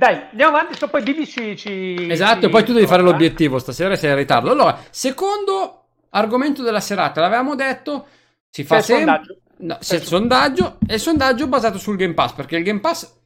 Dai, andiamo avanti, so poi Bibi ci... ci esatto, e poi tu devi fare l'obiettivo stasera sei in ritardo. Allora, secondo argomento della serata, l'avevamo detto, si fa sempre... No, c'è il sondaggio, e il sondaggio basato sul Game Pass, perché il Game Pass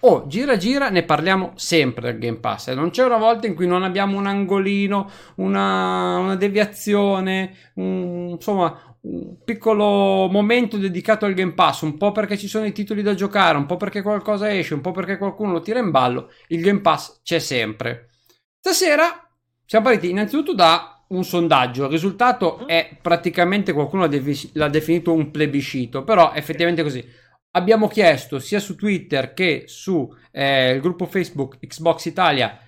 Oh, gira gira, ne parliamo sempre del Game Pass. Eh. Non c'è una volta in cui non abbiamo un angolino, una, una deviazione, un, insomma, un piccolo momento dedicato al Game Pass, un po' perché ci sono i titoli da giocare, un po' perché qualcosa esce, un po' perché qualcuno lo tira in ballo. Il Game Pass c'è sempre. Stasera siamo partiti innanzitutto da un sondaggio. Il risultato mm. è praticamente qualcuno l'ha definito un plebiscito, però effettivamente così abbiamo chiesto sia su Twitter che su eh, il gruppo Facebook Xbox Italia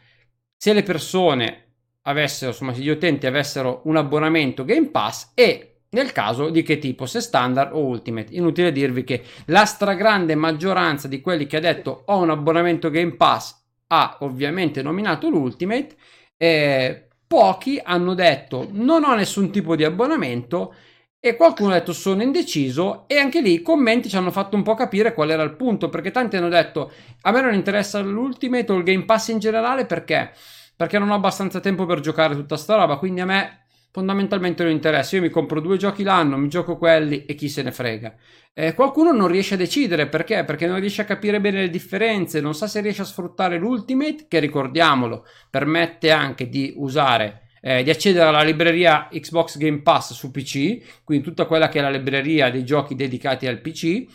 se le persone avessero, insomma, se gli utenti avessero un abbonamento Game Pass e nel caso di che tipo, se standard o ultimate. Inutile dirvi che la stragrande maggioranza di quelli che ha detto ho un abbonamento Game Pass ha ovviamente nominato l'ultimate. Eh, pochi hanno detto non ho nessun tipo di abbonamento e qualcuno ha detto sono indeciso e anche lì i commenti ci hanno fatto un po' capire qual era il punto, perché tanti hanno detto a me non interessa l'Ultimate o il Game Pass in generale perché? Perché non ho abbastanza tempo per giocare tutta sta roba, quindi a me fondamentalmente non interessa. Io mi compro due giochi l'anno, mi gioco quelli e chi se ne frega. Eh, qualcuno non riesce a decidere perché? Perché non riesce a capire bene le differenze, non sa se riesce a sfruttare l'Ultimate, che ricordiamolo, permette anche di usare eh, di accedere alla libreria Xbox Game Pass su PC, quindi tutta quella che è la libreria dei giochi dedicati al PC,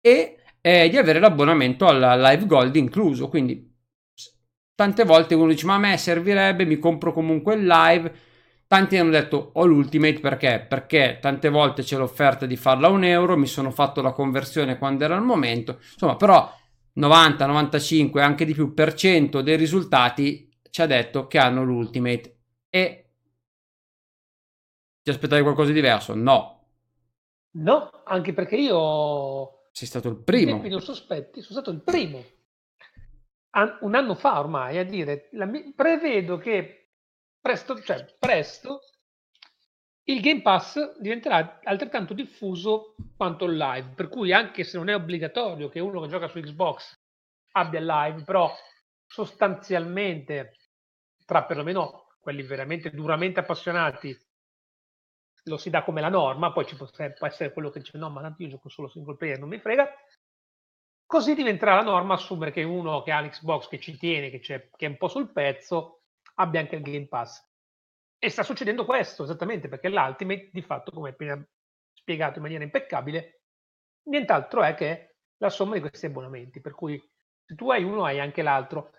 e eh, di avere l'abbonamento alla Live Gold incluso. Quindi tante volte uno dice: Ma a me servirebbe, mi compro comunque il live. Tanti hanno detto ho l'Ultimate perché? Perché tante volte c'è l'offerta di farla a un euro, mi sono fatto la conversione quando era il momento, insomma, però 90, 95, anche di più per cento dei risultati ci ha detto che hanno l'Ultimate. E ti aspettavi qualcosa di diverso? No. No, anche perché io... Sei stato il primo. non sospetti, sono stato il primo. An- un anno fa ormai a dire, mia, prevedo che presto, cioè presto, il Game Pass diventerà altrettanto diffuso quanto il live, per cui anche se non è obbligatorio che uno che gioca su Xbox abbia il live, però sostanzialmente tra perlomeno quelli veramente duramente appassionati, lo si dà come la norma, poi ci può essere quello che dice no, ma tanto io gioco solo single player, non mi frega. Così diventerà la norma assumere che uno che ha l'Xbox, che ci tiene, che, che è un po' sul pezzo, abbia anche il Game Pass. E sta succedendo questo esattamente perché l'Ultimate, di fatto, come appena spiegato in maniera impeccabile, nient'altro è che la somma di questi abbonamenti. Per cui se tu hai uno, hai anche l'altro.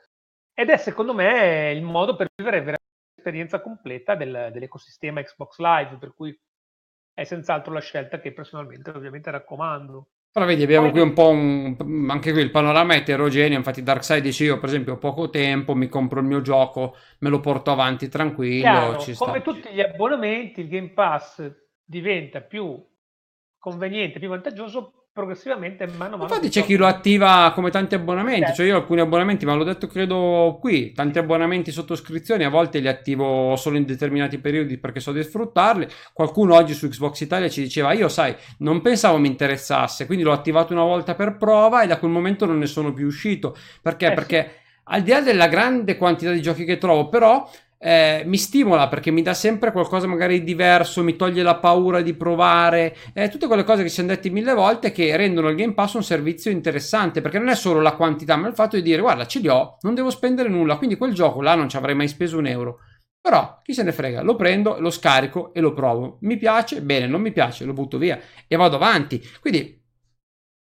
Ed è secondo me il modo per vivere veramente l'esperienza completa del, dell'ecosistema Xbox Live, per cui è senz'altro la scelta che personalmente ovviamente raccomando. Però vedi, abbiamo qui un po' un, anche qui il panorama eterogeneo, infatti Darkseid dice io per esempio ho poco tempo, mi compro il mio gioco, me lo porto avanti tranquillo. Chiaro, come tutti gli abbonamenti il Game Pass diventa più conveniente, più vantaggioso progressivamente mano a mano. Infatti c'è chi lo attiva come tanti abbonamenti, cioè io alcuni abbonamenti, ma l'ho detto credo qui, tanti abbonamenti sottoscrizioni, a volte li attivo solo in determinati periodi perché so di sfruttarli. Qualcuno oggi su Xbox Italia ci diceva io sai, non pensavo mi interessasse, quindi l'ho attivato una volta per prova e da quel momento non ne sono più uscito. Perché? Eh, perché sì. al di là della grande quantità di giochi che trovo, però eh, mi stimola perché mi dà sempre qualcosa magari di diverso, mi toglie la paura di provare, eh, tutte quelle cose che ci hanno detto mille volte che rendono il Game Pass un servizio interessante perché non è solo la quantità, ma il fatto di dire guarda ce li ho, non devo spendere nulla, quindi quel gioco là non ci avrei mai speso un euro. Però chi se ne frega, lo prendo, lo scarico e lo provo. Mi piace, bene, non mi piace, lo butto via e vado avanti. Quindi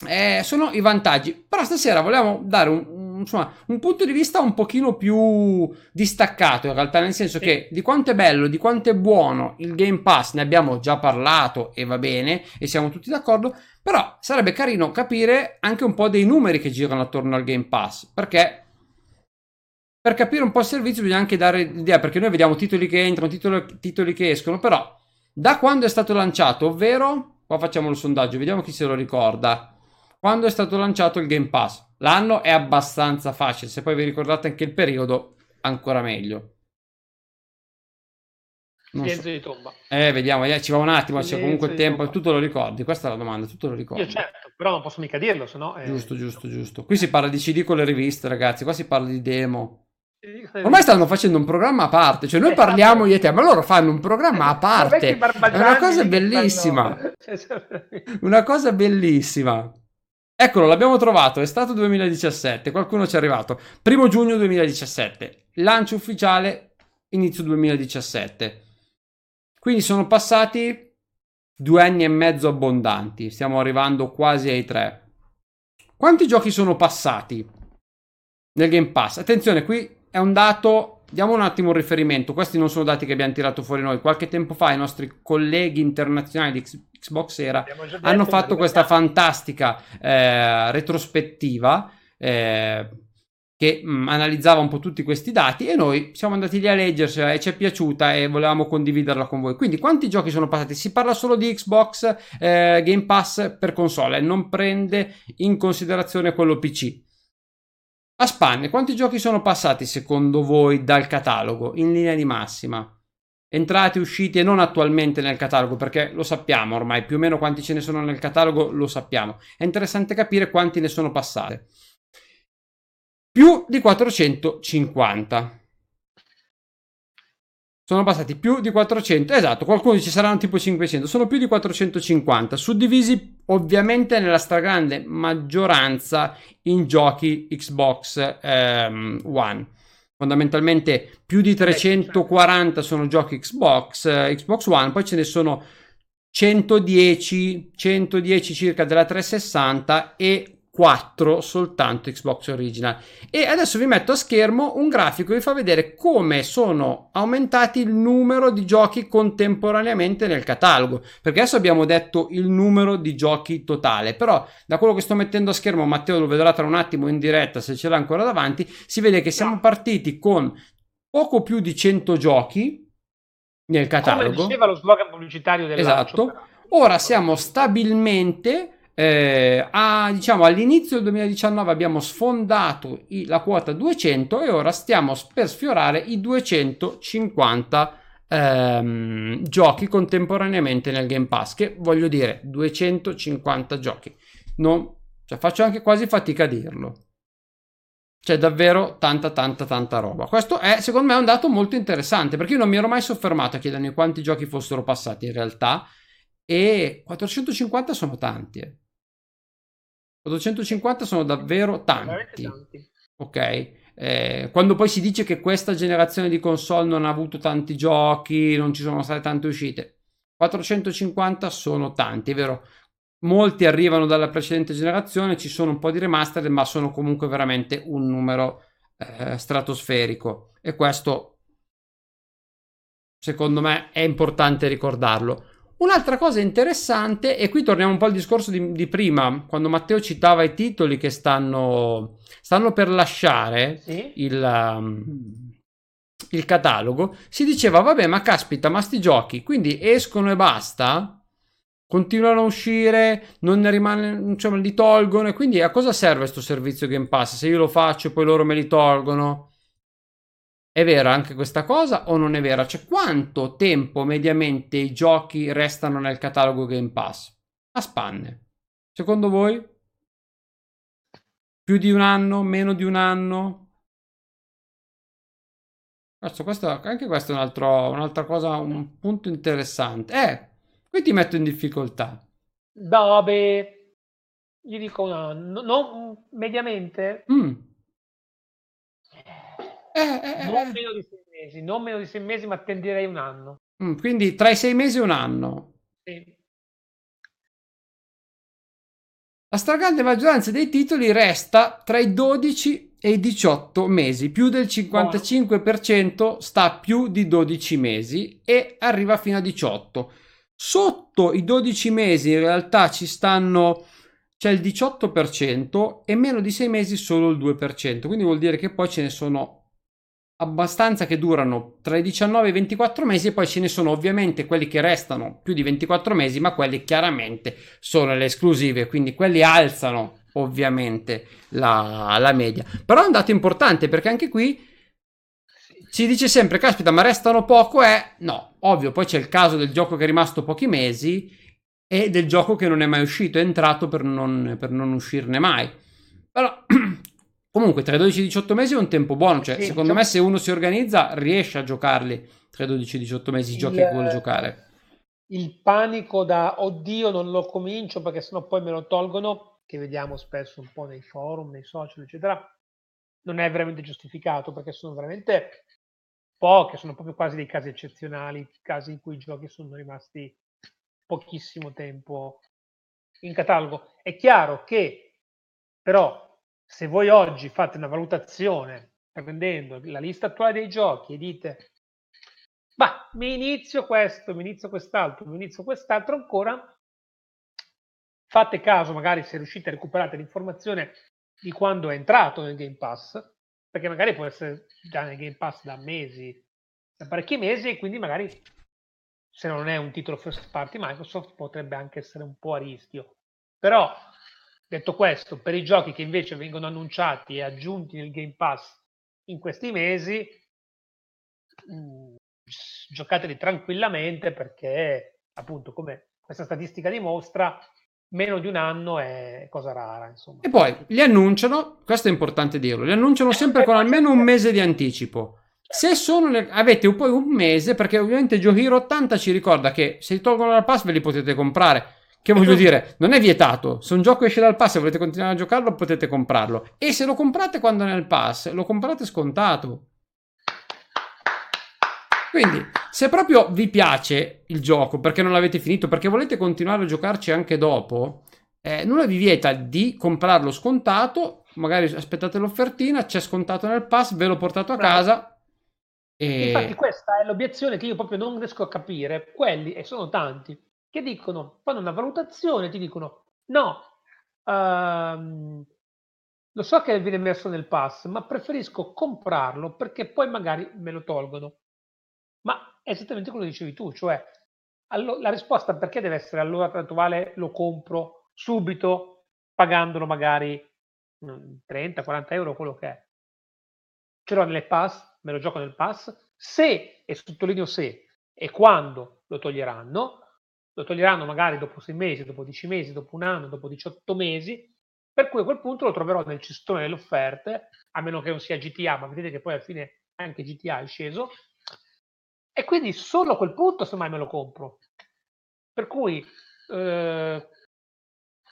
eh, sono i vantaggi. Però stasera vogliamo dare un, insomma, un punto di vista un pochino più distaccato in realtà, nel senso sì. che di quanto è bello, di quanto è buono il Game Pass, ne abbiamo già parlato e va bene e siamo tutti d'accordo, però sarebbe carino capire anche un po' dei numeri che girano attorno al Game Pass, perché per capire un po' il servizio bisogna anche dare l'idea, perché noi vediamo titoli che entrano, titoli, titoli che escono, però da quando è stato lanciato, ovvero, qua facciamo il sondaggio, vediamo chi se lo ricorda, quando è stato lanciato il Game Pass. L'anno è abbastanza facile, se poi vi ricordate anche il periodo, ancora meglio. Silenzio so. di tomba. Eh, vediamo, eh, ci va un attimo, c'è comunque tempo, tomba. tu te lo ricordi? Questa è la domanda, tu te lo ricordi? Io certo, però non posso mica dirlo, se no... È... Giusto, giusto, giusto. Qui si parla di CD con le riviste, ragazzi, qua si parla di demo. Ormai stanno facendo un programma a parte, cioè noi esatto. parliamo io e te, ma loro fanno un programma a parte. È una cosa bellissima. Una cosa bellissima. Eccolo, l'abbiamo trovato, è stato 2017, qualcuno ci è arrivato. Primo giugno 2017, lancio ufficiale inizio 2017. Quindi sono passati due anni e mezzo abbondanti, stiamo arrivando quasi ai tre. Quanti giochi sono passati nel Game Pass? Attenzione, qui è un dato, diamo un attimo un riferimento, questi non sono dati che abbiamo tirato fuori noi, qualche tempo fa i nostri colleghi internazionali di Xbox Era hanno fatto questa fantastica eh, retrospettiva eh, che mh, mm, analizzava un po' tutti questi dati e noi siamo andati lì a leggersela e ci è piaciuta e volevamo condividerla con voi. Quindi quanti giochi sono passati? Si parla solo di Xbox eh, Game Pass per console, non prende in considerazione quello PC. A spanne, quanti giochi sono passati secondo voi dal catalogo in linea di massima? Entrati, usciti e non attualmente nel catalogo, perché lo sappiamo ormai, più o meno quanti ce ne sono nel catalogo lo sappiamo. È interessante capire quanti ne sono passate. Più di 450. Sono passati più di 400, esatto, qualcuno dice saranno tipo 500, sono più di 450, suddivisi ovviamente nella stragrande maggioranza in giochi Xbox ehm, One. Fondamentalmente più di 340 sono giochi Xbox, eh, Xbox One, poi ce ne sono 110, 110 circa della 360 e 4 soltanto Xbox Original. E adesso vi metto a schermo un grafico che vi fa vedere come sono aumentati il numero di giochi contemporaneamente nel catalogo. Perché adesso abbiamo detto il numero di giochi totale, però da quello che sto mettendo a schermo, Matteo lo vedrà tra un attimo in diretta se ce l'ha ancora davanti, si vede che siamo partiti con poco più di 100 giochi nel catalogo. Come diceva lo slogan pubblicitario dell'Esatto. Ora siamo stabilmente eh, a, diciamo, all'inizio del 2019 abbiamo sfondato i, la quota 200 e ora stiamo per sfiorare i 250 ehm, giochi contemporaneamente nel Game Pass, che voglio dire 250 giochi. Non, cioè, faccio anche quasi fatica a dirlo. C'è davvero tanta, tanta, tanta roba. Questo è, secondo me, un dato molto interessante perché io non mi ero mai soffermato a chiedermi quanti giochi fossero passati in realtà. E 450 sono tanti. Eh. 850 sono davvero tanti. tanti. Ok. Eh, quando poi si dice che questa generazione di console non ha avuto tanti giochi, non ci sono state tante uscite, 450 sono tanti, è vero. Molti arrivano dalla precedente generazione, ci sono un po' di remaster, ma sono comunque veramente un numero eh, stratosferico. E questo, secondo me, è importante ricordarlo. Un'altra cosa interessante, e qui torniamo un po' al discorso di, di prima, quando Matteo citava i titoli che stanno, stanno per lasciare sì? il, um, il, catalogo, si diceva, vabbè, ma caspita, ma sti giochi, quindi escono e basta? Continuano a uscire, non ne rimane, insomma, li tolgono, e quindi a cosa serve questo servizio Game Pass? Se io lo faccio e poi loro me li tolgono? È vera anche questa cosa o non è vera? Cioè, quanto tempo mediamente i giochi restano nel catalogo Game Pass? A spanne. Secondo voi? Più di un anno? Meno di un anno? Questo, questo, anche questo è un altro, un'altra cosa, un punto interessante. Eh, qui ti metto in difficoltà. No, beh, gli dico un anno. No, mediamente? Mm. Eh, eh, non eh. meno di sei mesi, non meno di sei mesi, ma tenderei un anno. Mm, quindi tra i sei mesi e un anno. Sì. La stragrande maggioranza dei titoli resta tra i 12 e i 18 mesi, più del 55% sta più di 12 mesi e arriva fino a 18. Sotto i 12 mesi in realtà ci stanno c'è il 18% e meno di 6 mesi solo il 2%, quindi vuol dire che poi ce ne sono abbastanza che durano tra i 19 e i 24 mesi e poi ce ne sono ovviamente quelli che restano più di 24 mesi ma quelli chiaramente sono le esclusive quindi quelli alzano ovviamente la, la media però è un dato importante perché anche qui si dice sempre, caspita, ma restano poco, è no, ovvio, poi c'è il caso del gioco che è rimasto pochi mesi e del gioco che non è mai uscito, è entrato per non, per non uscirne mai. Però comunque tra i 12 e 18 mesi è un tempo buono, cioè sì, secondo cioè... me se uno si organizza riesce a giocarli tra i 12 e 18 mesi i giochi che vuole giocare il panico da oddio non lo comincio perché sennò poi me lo tolgono, che vediamo spesso un po' nei forum, nei social, eccetera, non è veramente giustificato perché sono veramente poche, sono proprio quasi dei casi eccezionali, casi in cui i giochi sono rimasti pochissimo tempo in catalogo. È chiaro che però se voi oggi fate una valutazione prendendo la lista attuale dei giochi e dite ma mi inizio questo, mi inizio quest'altro, mi inizio quest'altro ancora. Fate caso, magari se riuscite a recuperare l'informazione di quando è entrato nel Game Pass, perché magari può essere già nel Game Pass da mesi, da parecchi mesi, e quindi magari se non è un titolo first party Microsoft potrebbe anche essere un po' a rischio. Però, detto questo, per i giochi che invece vengono annunciati e aggiunti nel Game Pass in questi mesi, mm, giocateli tranquillamente perché appunto come questa statistica dimostra meno di un anno è cosa rara insomma. e poi li annunciano questo è importante dirlo li annunciano sempre con almeno un mese di anticipo. Se sono le, avete poi un mese perché ovviamente Joe Hero 80 ci ricorda che se li tolgono dal pass ve li potete comprare che voglio dire, non è vietato. Se un gioco esce dal pass e volete continuare a giocarlo, potete comprarlo. E se lo comprate quando è nel pass, lo comprate scontato. Quindi, se proprio vi piace il gioco perché non l'avete finito, perché volete continuare a giocarci anche dopo, eh, nulla vi vieta di comprarlo scontato. Magari aspettate l'offertina, c'è scontato nel pass, ve l'ho portato a casa. E... Infatti, questa è l'obiezione che io proprio non riesco a capire. Quelli, e sono tanti, che dicono, fanno una valutazione, ti dicono: no, uh, lo so che viene messo nel pass, ma preferisco comprarlo perché poi magari me lo tolgono. Ma è esattamente quello che dicevi tu, cioè allo- la risposta perché deve essere allora attuale lo compro subito pagandolo magari 30-40 euro, quello che è. Ce l'ho nelle pass, me lo gioco nel pass, se, e sottolineo se, e quando lo toglieranno, lo toglieranno magari dopo 6 mesi, dopo 10 mesi, dopo un anno, dopo 18 mesi, per cui a quel punto lo troverò nel cestone delle offerte, a meno che non sia GTA, ma vedete che poi alla fine anche GTA è sceso, e quindi solo a quel punto semmai me lo compro. Per cui eh,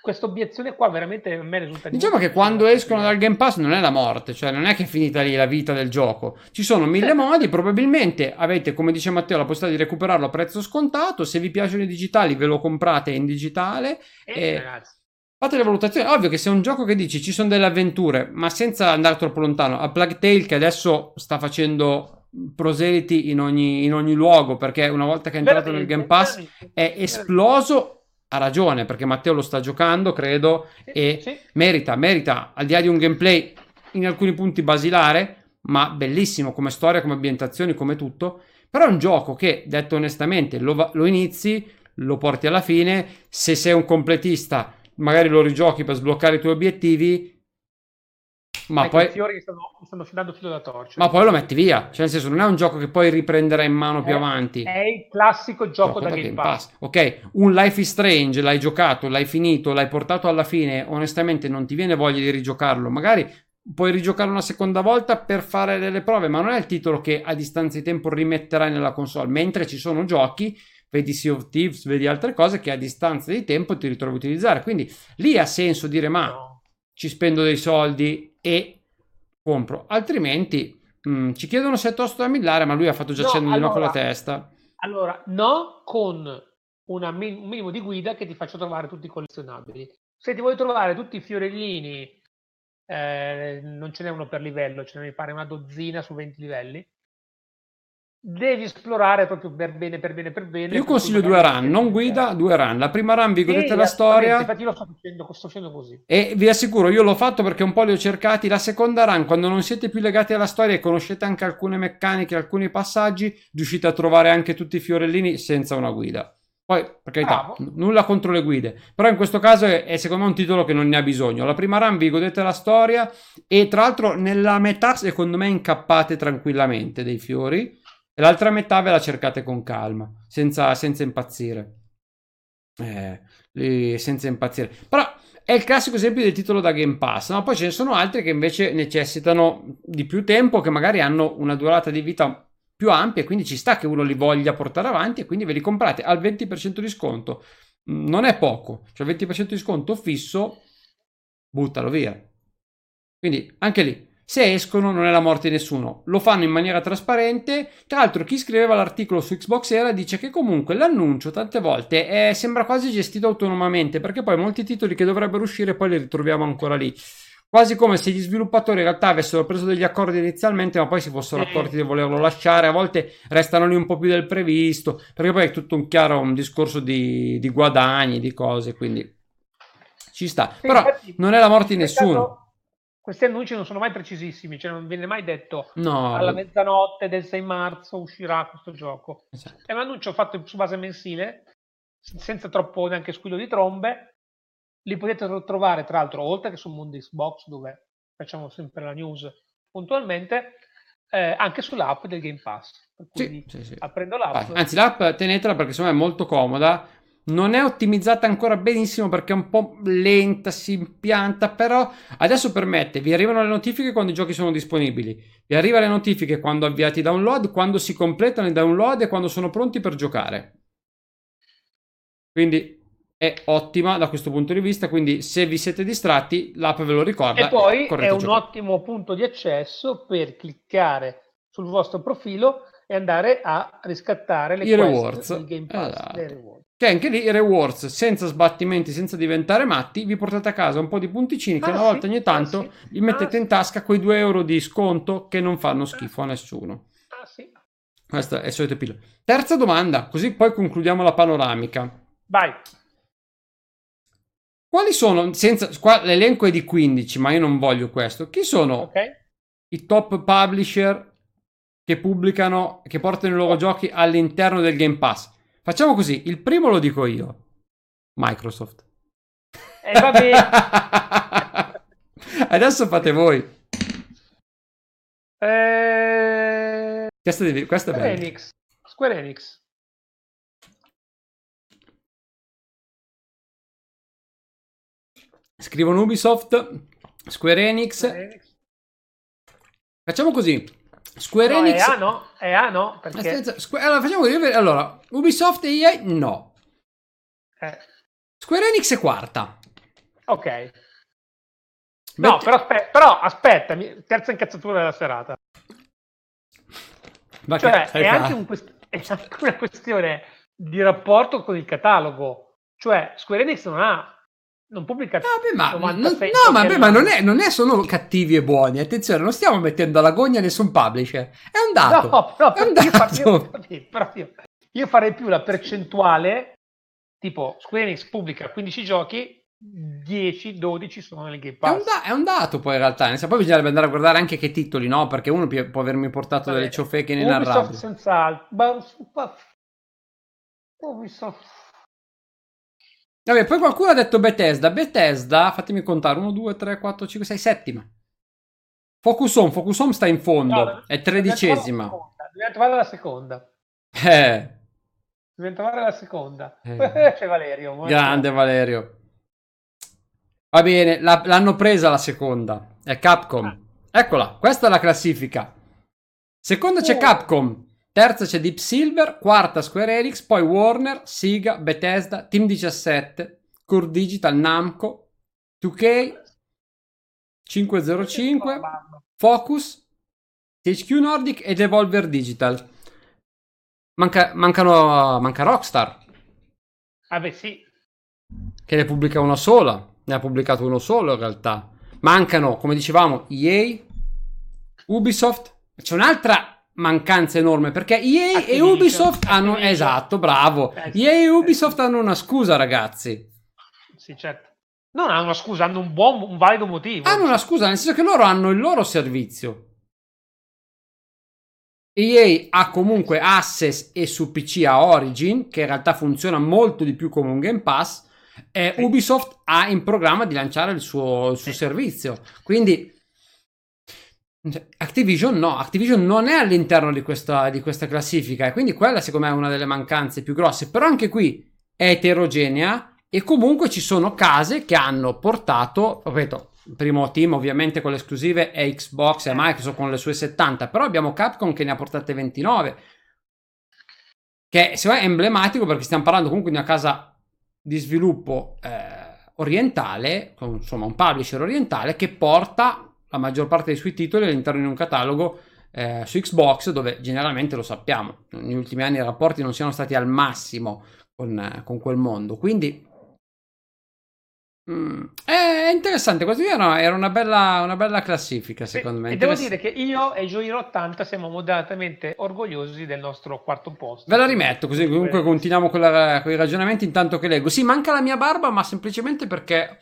questa obiezione qua veramente a me risulta diciamo che quando escono dal Game Pass non è la morte cioè non è che è finita lì la vita del gioco. Ci sono mille modi probabilmente avete come dice Matteo la possibilità di recuperarlo a prezzo scontato. Se vi piacciono i digitali ve lo comprate in digitale. Eh, e ragazzi. fate le valutazioni. Ovvio che se è un gioco che dici ci sono delle avventure ma senza andare troppo lontano. A Plague Tale che adesso sta facendo proseliti in ogni, in ogni luogo perché una volta che è entrato nel Game Pass è esploso ha ragione perché Matteo lo sta giocando credo e sì. merita merita al di là di un gameplay in alcuni punti basilare ma bellissimo come storia come ambientazioni come tutto però è un gioco che detto onestamente lo, lo inizi lo porti alla fine se sei un completista magari lo rigiochi per sbloccare i tuoi obiettivi ma poi... Fiori stanno, stanno filando filo da torcia. Ma poi lo metti via. Cioè, nel senso, non è un gioco che poi riprenderai in mano più è, avanti. È il classico gioco, gioco da, da, Game, Pass. Pass. Ok, un Life is Strange, l'hai giocato, l'hai finito, l'hai portato alla fine. Onestamente, non ti viene voglia di rigiocarlo. Magari puoi rigiocarlo una seconda volta per fare delle prove, ma non è il titolo che a distanza di tempo rimetterai nella console. Mentre ci sono giochi vedi Sea of Thieves, vedi altre cose che a distanza di tempo ti ritrovi a utilizzare. Quindi lì ha senso dire ma. Ci spendo dei soldi e compro. Altrimenti mh, mm, ci chiedono se è tosto da millare, ma lui ha fatto già no, cenno allora, con la testa. Allora, no, con una, un minimo di guida che ti faccia trovare tutti i collezionabili. Se ti vuoi trovare tutti i fiorellini, eh, non ce n'è uno per livello, ce ne mi pare una dozzina su 20 livelli devi esplorare proprio per bene, per bene, per bene. Io consiglio due run, non guida, due run. La prima run vi godete sì, la storia. Infatti lo sto facendo, sto facendo così. E vi assicuro, io l'ho fatto perché un po' li ho cercati. La seconda run, quando non siete più legati alla storia e conoscete anche alcune meccaniche, alcuni passaggi, riuscite a trovare anche tutti i fiorellini senza una guida. Poi, per carità, n- nulla contro le guide. Però in questo caso è, è, secondo me un titolo che non ne ha bisogno. La prima run vi godete la storia e tra l'altro nella metà secondo me incappate tranquillamente dei fiori e l'altra metà ve la cercate con calma, senza, senza impazzire. Eh, senza impazzire. Però è il classico esempio del titolo da Game Pass, no? Poi ce ne sono altri che invece necessitano di più tempo, che magari hanno una durata di vita più ampia quindi ci sta che uno li voglia portare avanti e quindi ve li comprate al 20% di sconto. Mm, non è poco, cioè 20% di sconto fisso, buttalo via. Quindi anche lì, se escono non è la morte di nessuno, lo fanno in maniera trasparente. Tra l'altro chi scriveva l'articolo su Xbox Era dice che comunque l'annuncio tante volte è, sembra quasi gestito autonomamente perché poi molti titoli che dovrebbero uscire poi li ritroviamo ancora lì quasi come se gli sviluppatori in realtà avessero preso degli accordi inizialmente, ma poi si fossero accorti di volerlo lasciare. A volte restano lì un po' più del previsto, perché poi è tutto un chiaro un discorso di, di guadagni, di cose, quindi ci sta. Sì, Però infatti, non è la morte di nessuno. Questi annunci non sono mai precisissimi, cioè non viene mai detto no. alla mezzanotte del 6 marzo uscirà questo gioco. Esatto. È un annuncio fatto su base mensile, senza troppo neanche squillo di trombe, li potete trovare tra l'altro oltre che su Mundix Box dove facciamo sempre la news puntualmente eh, anche sull'app del Game Pass sì, sì, sì. aprendo l'app anzi l'app tenetela perché secondo me è molto comoda non è ottimizzata ancora benissimo perché è un po' lenta, si impianta, però adesso permette, vi arrivano le notifiche quando i giochi sono disponibili, vi arrivano le notifiche quando avviate i download, quando si completano i download e quando sono pronti per giocare. Quindi è ottima da questo punto di vista, quindi se vi siete distratti l'app ve lo ricorda. E poi è un ottimo punto di accesso per cliccare sul vostro profilo e andare a riscattare le I rewards. Game Pass, esatto. rewards. Che anche lì i rewards senza sbattimenti, senza diventare matti, vi portate a casa un po' di punticini che ah, una sì, volta ogni tanto ah, sì. vi mettete ah, in tasca quei 2 euro di sconto che non fanno schifo a nessuno. Ah, sì. Questo è il solito pillo. Terza domanda, così poi concludiamo la panoramica. Vai. Quali sono, senza, qua l'elenco è di 15, ma io non voglio questo. Chi sono okay. i top publisher che pubblicano, che portano i loro giochi all'interno del Game Pass? Facciamo così, il primo lo dico io. Microsoft. E eh, vabbè. Adesso fate voi. Eh... Questa, devi, questa Square è bella. Enix. Square Enix. Scrivono Ubisoft, Square Enix. Square Enix. Facciamo così. Square no, Enix. È A no? È A no? Perché... Aspetta, Squ- allora, facciamo così. Allora, Ubisoft e EA no. Eh. Square Enix è quarta. Ok. No, però, aspe- però aspetta, terza incazzatura della serata. Ma cioè, è anche, un quest- è anche una questione di rapporto con il catalogo. Cioè, Square Enix non ha non pubblica vabbè, ma, non, no, ma, beh, ma non, è, non, è, solo cattivi e buoni. Attenzione, non stiamo mettendo alla gogna nessun publisher. È un dato. No, è un dato. Io, io, io, io, farei più la percentuale. Tipo, Square Enix pubblica 15 giochi, 10, 12 sono nel Game Pass. È un, da- è un dato poi in realtà. Poi bisognerebbe andare a guardare anche che titoli, no? Perché uno può avermi portato Vabbè, delle ciofeche inenarrabili. Ubisoft senz'altro. Ubisoft Vabbè, poi qualcuno ha detto Bethesda. Bethesda, fatemi contare, 1, 2, 3, 4, 5, 6, settima. Focus Home, Focus Home sta in fondo, no, è tredicesima. Dobbiamo trovare la seconda. Eh. Dobbiamo trovare la seconda. Eh. C'è Valerio. Grande Valerio. Va bene, la, l'hanno presa la seconda. È Capcom. Ah. Eccola, questa è la classifica. Seconda c'è uh. Capcom. Terza c'è Deep Silver, quarta Square Enix, poi Warner, Siga, Bethesda, Team 17, Core Digital, Namco, 2K, 505, Focus, THQ Nordic e Devolver Digital. Manca, mancano, manca Rockstar. Ah beh sì. Che ne pubblica una sola. Ne ha pubblicato uno solo in realtà. Mancano, come dicevamo, EA, Ubisoft. C'è un'altra mancanza enorme perché EA Activision, e Ubisoft hanno esatto, bravo. Eh, EA e Ubisoft hanno una scusa, ragazzi. Sì, certo. Non hanno una scusa, hanno un buon un valido motivo. Hanno una scusa, nel senso che loro hanno il loro servizio. EA ha comunque Access e su PC ha Origin, che in realtà funziona molto di più come un Game Pass. E sì. Ubisoft ha in programma di lanciare il suo, il suo servizio. Quindi Activision no, Activision non è all'interno di questa, di questa classifica e quindi quella secondo me è una delle mancanze più grosse, però anche qui è eterogenea e comunque ci sono case che hanno portato, ripeto, il primo team ovviamente con le esclusive è Xbox e Microsoft con le sue 70, però abbiamo Capcom che ne ha portate 29, che me è emblematico perché stiamo parlando comunque di una casa di sviluppo eh, orientale, insomma un publisher orientale che porta la maggior parte dei suoi titoli all'interno di un catalogo eh, su Xbox dove generalmente lo sappiamo, negli ultimi anni i rapporti non siano stati al massimo con, eh, con quel mondo. Quindi mm, è interessante, questa era, era una, bella, una bella classifica secondo me. E devo dire che io e Gioiro 80 siamo moderatamente orgogliosi del nostro quarto posto. Ve la rimetto così comunque continuiamo con, la, con i ragionamenti intanto che leggo. Sì, manca la mia barba ma semplicemente perché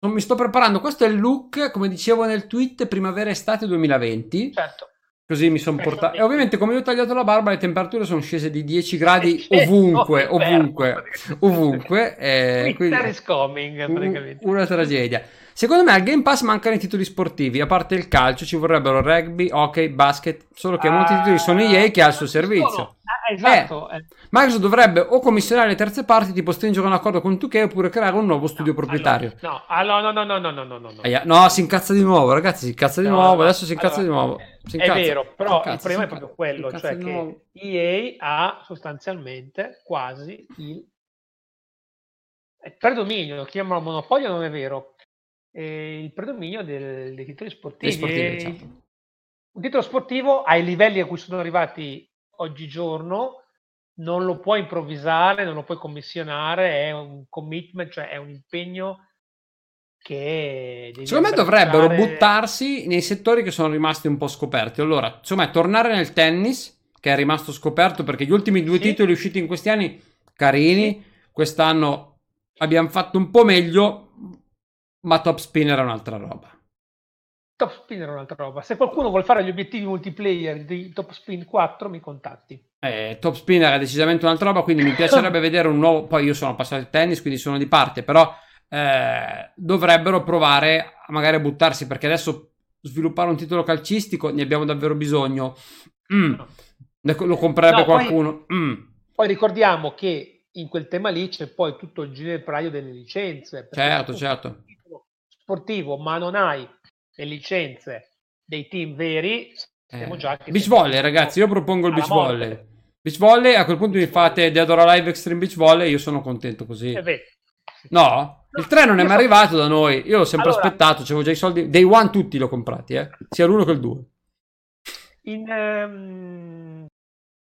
non mi sto preparando. Questo è il look, come dicevo nel tweet, primavera-estate 2020. Certo. Così mi sono portato. E ovviamente, come io ho tagliato la barba, le temperature sono scese di 10 gradi ovunque, ovunque, ovunque. Eh, quindi, is coming. Una tragedia. Secondo me al Game Pass mancano i titoli sportivi, a parte il calcio ci vorrebbero rugby, hockey, basket, solo che ah, molti titoli sono EA che ha il suo servizio. Ah, esatto. Eh, Microsoft dovrebbe o commissionare le terze parti, tipo stringere un accordo con 2K oppure creare un nuovo studio no, proprietario. Allora, no, no, no, no, no, no, no, no. Eh, no, si incazza di nuovo, ragazzi, si incazza di no, nuovo, adesso si incazza allora, di nuovo. Si incazza, è vero, però incazza, il problema è proprio quello, cioè che EA ha sostanzialmente quasi il predominio, chiamalo monopolio non è vero, eh, il predominio del, dei titoli sportivi. sportivi certo. Un titolo sportivo ai livelli a cui sono arrivati oggigiorno non lo puoi improvvisare, non lo puoi commissionare, è un commitment, cioè è un impegno che... Secondo me dovrebbero buttarsi nei settori che sono rimasti un po' scoperti. Allora, insomma, tornare nel tennis, che è rimasto scoperto perché gli ultimi due sì. titoli usciti in questi anni, carini, sì. quest'anno abbiamo fatto un po' meglio, ma Top Spin era un'altra roba. Top Spin era un'altra roba. Se qualcuno vuole fare gli obiettivi multiplayer di Top Spin 4, mi contatti. Eh, Top Spin era decisamente un'altra roba, quindi mi piacerebbe vedere un nuovo. Poi io sono passato al tennis, quindi sono di parte, però eh, dovrebbero provare a magari buttarsi perché adesso sviluppare un titolo calcistico ne abbiamo davvero bisogno. Mm. Lo comprerebbe no, qualcuno. Poi, mm. poi ricordiamo che in quel tema lì c'è poi tutto il ginepraio delle licenze. Certo, certo sportivo, ma non hai le licenze dei team veri, eh. già che beach volley, ragazzi, io propongo il beach volley. Beach volley, a quel punto mi fate Dead or Alive Extreme Beach Volley, io sono contento così. No, il 3 non è mai arrivato da noi. Io l'ho sempre allora, aspettato, avevo già i soldi. Day one tutti l'ho comprati, eh? sia l'uno che il 2. In, um...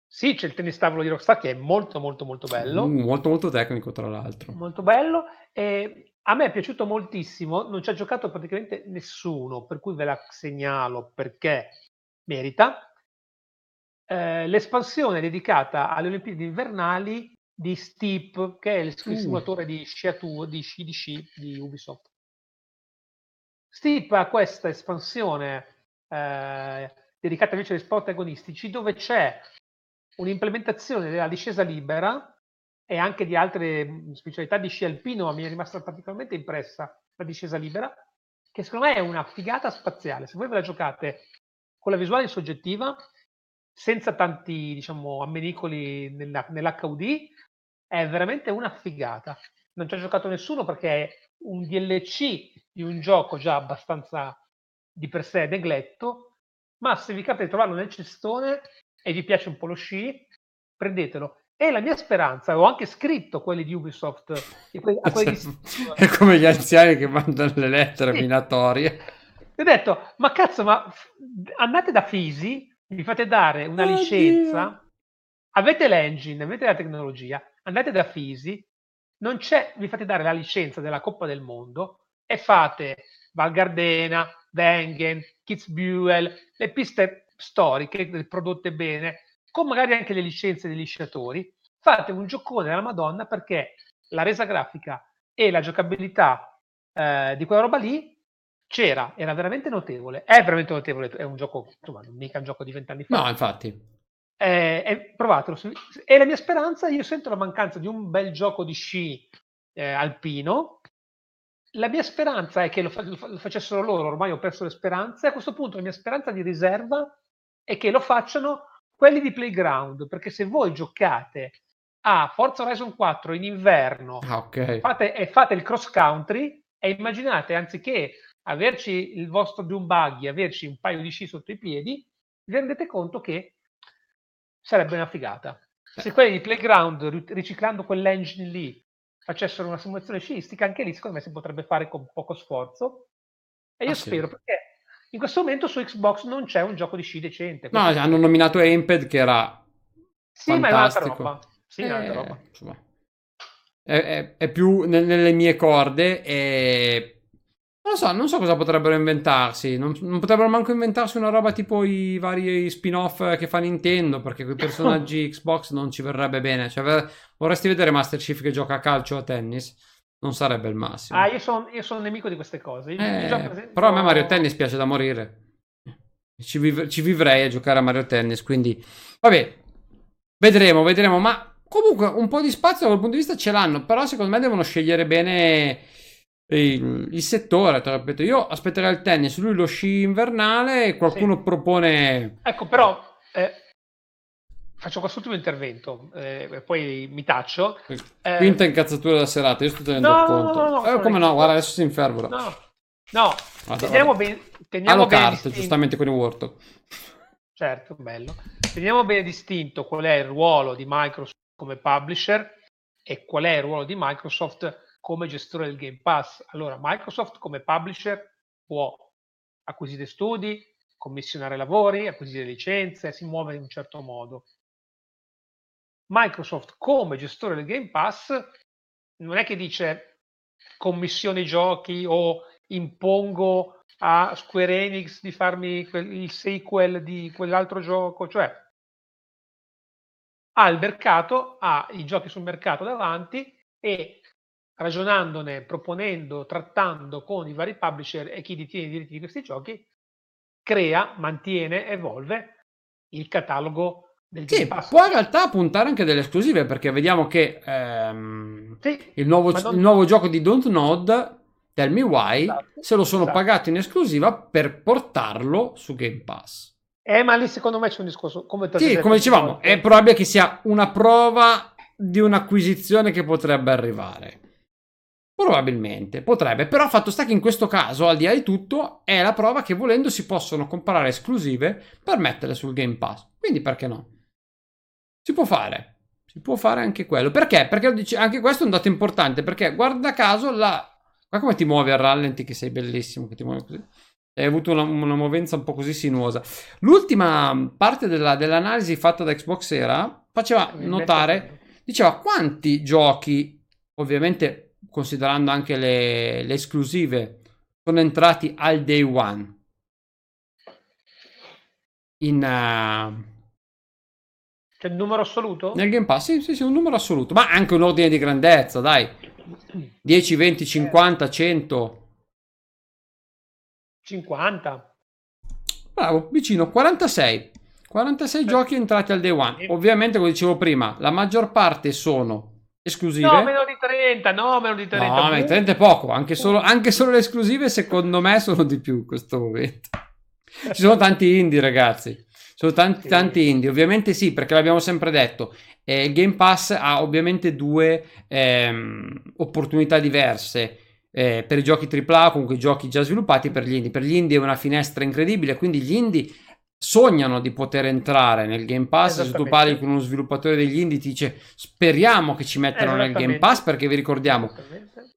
Sì, c'è il tennis tavolo di Rockstar che è molto molto molto bello. Mm, molto molto tecnico tra l'altro. Molto bello. E a me è piaciuto moltissimo, non ci ha giocato praticamente nessuno, per cui ve la segnalo perché merita. Eh, l'espansione dedicata alle Olimpiadi invernali di Steep, che è il, il simulatore di sci, di sci di sci di Ubisoft. Steep ha questa espansione eh, dedicata invece agli sport agonistici, dove c'è un'implementazione della discesa libera e anche di altre mhmm, specialità di sci alpino, ma mi è rimasta particolarmente impressa la discesa libera, che secondo me è una figata spaziale. Se voi ve la giocate con la visuale soggettiva, senza tanti, diciamo, ammenicoli nella, nell'HUD, è veramente una figata. Non ci ha giocato nessuno perché è un DLC di un gioco già abbastanza di per sé negletto, ma se vi capita di trovarlo nel cestone e vi piace un po' lo sci, prendetelo. E la mia speranza, ho anche scritto quelli di Ubisoft. A quelli di... È come gli anziani che mandano le lettere sì. minatorie. ho detto, ma cazzo, ma andate da Fisi, vi fate dare una oh licenza, Dio. avete l'engine, avete la tecnologia, andate da Fisi, non c'è, vi fate dare la licenza della Coppa del Mondo e fate Val Gardena, Wengen, Kitzbühel, le piste storiche prodotte bene, con magari anche le licenze degli sciatori, fate un giocone della Madonna perché la resa grafica e la giocabilità eh, di quella roba lì c'era, era veramente notevole, è veramente notevole, è un gioco, insomma, non mica un gioco di vent'anni fa. No, infatti. Eh, eh, provatelo. E la mia speranza, io sento la mancanza di un bel gioco di sci eh, alpino. La mia speranza è che lo, fa- lo, facessero loro, ormai ho perso le speranze. A questo punto la mia speranza di riserva è che lo facciano quelli di Playground, perché se voi giocate a Forza Horizon 4 in inverno ah, okay. fate, e fate il cross country e immaginate anziché averci il vostro Doom Buggy, averci un paio di sci sotto i piedi, vi rendete conto che sarebbe una figata. Se quelli di Playground, riciclando quell'engine lì, facessero una simulazione sciistica, anche lì secondo me si potrebbe fare con poco sforzo. E io ah, spero, sì. perché in questo momento su Xbox non c'è un gioco di sci decente. No, hanno nominato Amped che era Sì, fantastico. ma è un'altra roba. Sì, è un'altra roba. Insomma, è, è, è, più nelle mie corde e non lo so, non so cosa potrebbero inventarsi. Non, non, potrebbero manco inventarsi una roba tipo i vari spin-off che fa Nintendo, perché con i personaggi Xbox non ci verrebbe bene. Cioè, vorresti vedere Master Chief che gioca a calcio o a tennis? Non sarebbe il massimo. Ah, io sono son nemico di queste cose. Eh, presento... Però a me Mario Tennis piace da morire. Ci, viv- ci vivrei a giocare a Mario Tennis, quindi... Vabbè, vedremo, vedremo. Ma comunque un po' di spazio dal punto di vista ce l'hanno, però secondo me devono scegliere bene il, il settore, io aspetterei il tennis, lui lo sci invernale qualcuno sì. propone... Ecco, però eh, faccio quest'ultimo intervento eh, poi mi taccio. Eh, Quinta incazzatura della serata, io sto tenendo no, conto. No, no, no, eh, come no, guarda, adesso si infervora. No, no, teniamo bene... Teniamo bene carte, giustamente con i Warthog. Certo, bello. Teniamo bene distinto qual è il ruolo di Microsoft come publisher e qual è il ruolo di Microsoft come gestore del Game Pass. Allora, Microsoft come publisher può acquisire studi, commissionare lavori, acquisire licenze, si muove in un certo modo. Microsoft come gestore del Game Pass non è che dice commissioni giochi o impongo a Square Enix di farmi il sequel di quell'altro gioco, cioè ha il mercato, ha i giochi sul mercato davanti e ragionandone, proponendo, trattando con i vari publisher e chi detiene i diritti di questi giochi, crea, mantiene, evolve il catalogo del sì, può in realtà puntare anche delle esclusive perché vediamo che ehm, sì, il, nuovo, non... il, nuovo, gioco di Don't Nod Tell Me Why esatto, se lo sono esatto. pagato in esclusiva per portarlo su Game Pass. Eh, ma lì secondo me c'è un discorso come Sì, come dicevamo, è probabile che sia una prova di un'acquisizione che potrebbe arrivare. Probabilmente, potrebbe, però fatto sta che in questo caso, al di là di tutto, è la prova che volendo si possono comprare esclusive per metterle sul Game Pass. Quindi perché no? Si può fare, si può fare anche quello. Perché? Perché anche questo è un dato importante, perché guarda caso la... Guarda come ti muovi a rallenti che sei bellissimo, che ti muovi così. Hai avuto una, una movenza un po' così sinuosa. L'ultima parte della, dell'analisi fatta da Xbox era, faceva notare, diceva quanti giochi, ovviamente considerando anche le, le esclusive, sono entrati al day one. In, uh, c'è il numero assoluto? Nel Game Pass, sì, sì, sì, un numero assoluto, ma anche un ordine di grandezza, dai. 10, 20, 50, 100. 50. Bravo, vicino, 46. 46 eh. giochi entrati al day one. Ovviamente, come dicevo prima, la maggior parte sono esclusive. No, meno di 30, no, meno di 30. No, meno di 30 è poco, anche solo, anche solo, le esclusive secondo me sono di più in questo momento. Ci sono tanti indie, ragazzi. Sono tanti, tanti indie. Ovviamente sì, perché l'abbiamo sempre detto. Eh, il Game Pass ha ovviamente due ehm, opportunità diverse. Eh, per i giochi AAA, comunque i giochi già sviluppati per gli indie. Per gli indie è una finestra incredibile, quindi gli indie sognano di poter entrare nel Game Pass. Se tu parli con uno sviluppatore degli indie, ti dice speriamo che ci mettano nel Game Pass perché vi ricordiamo,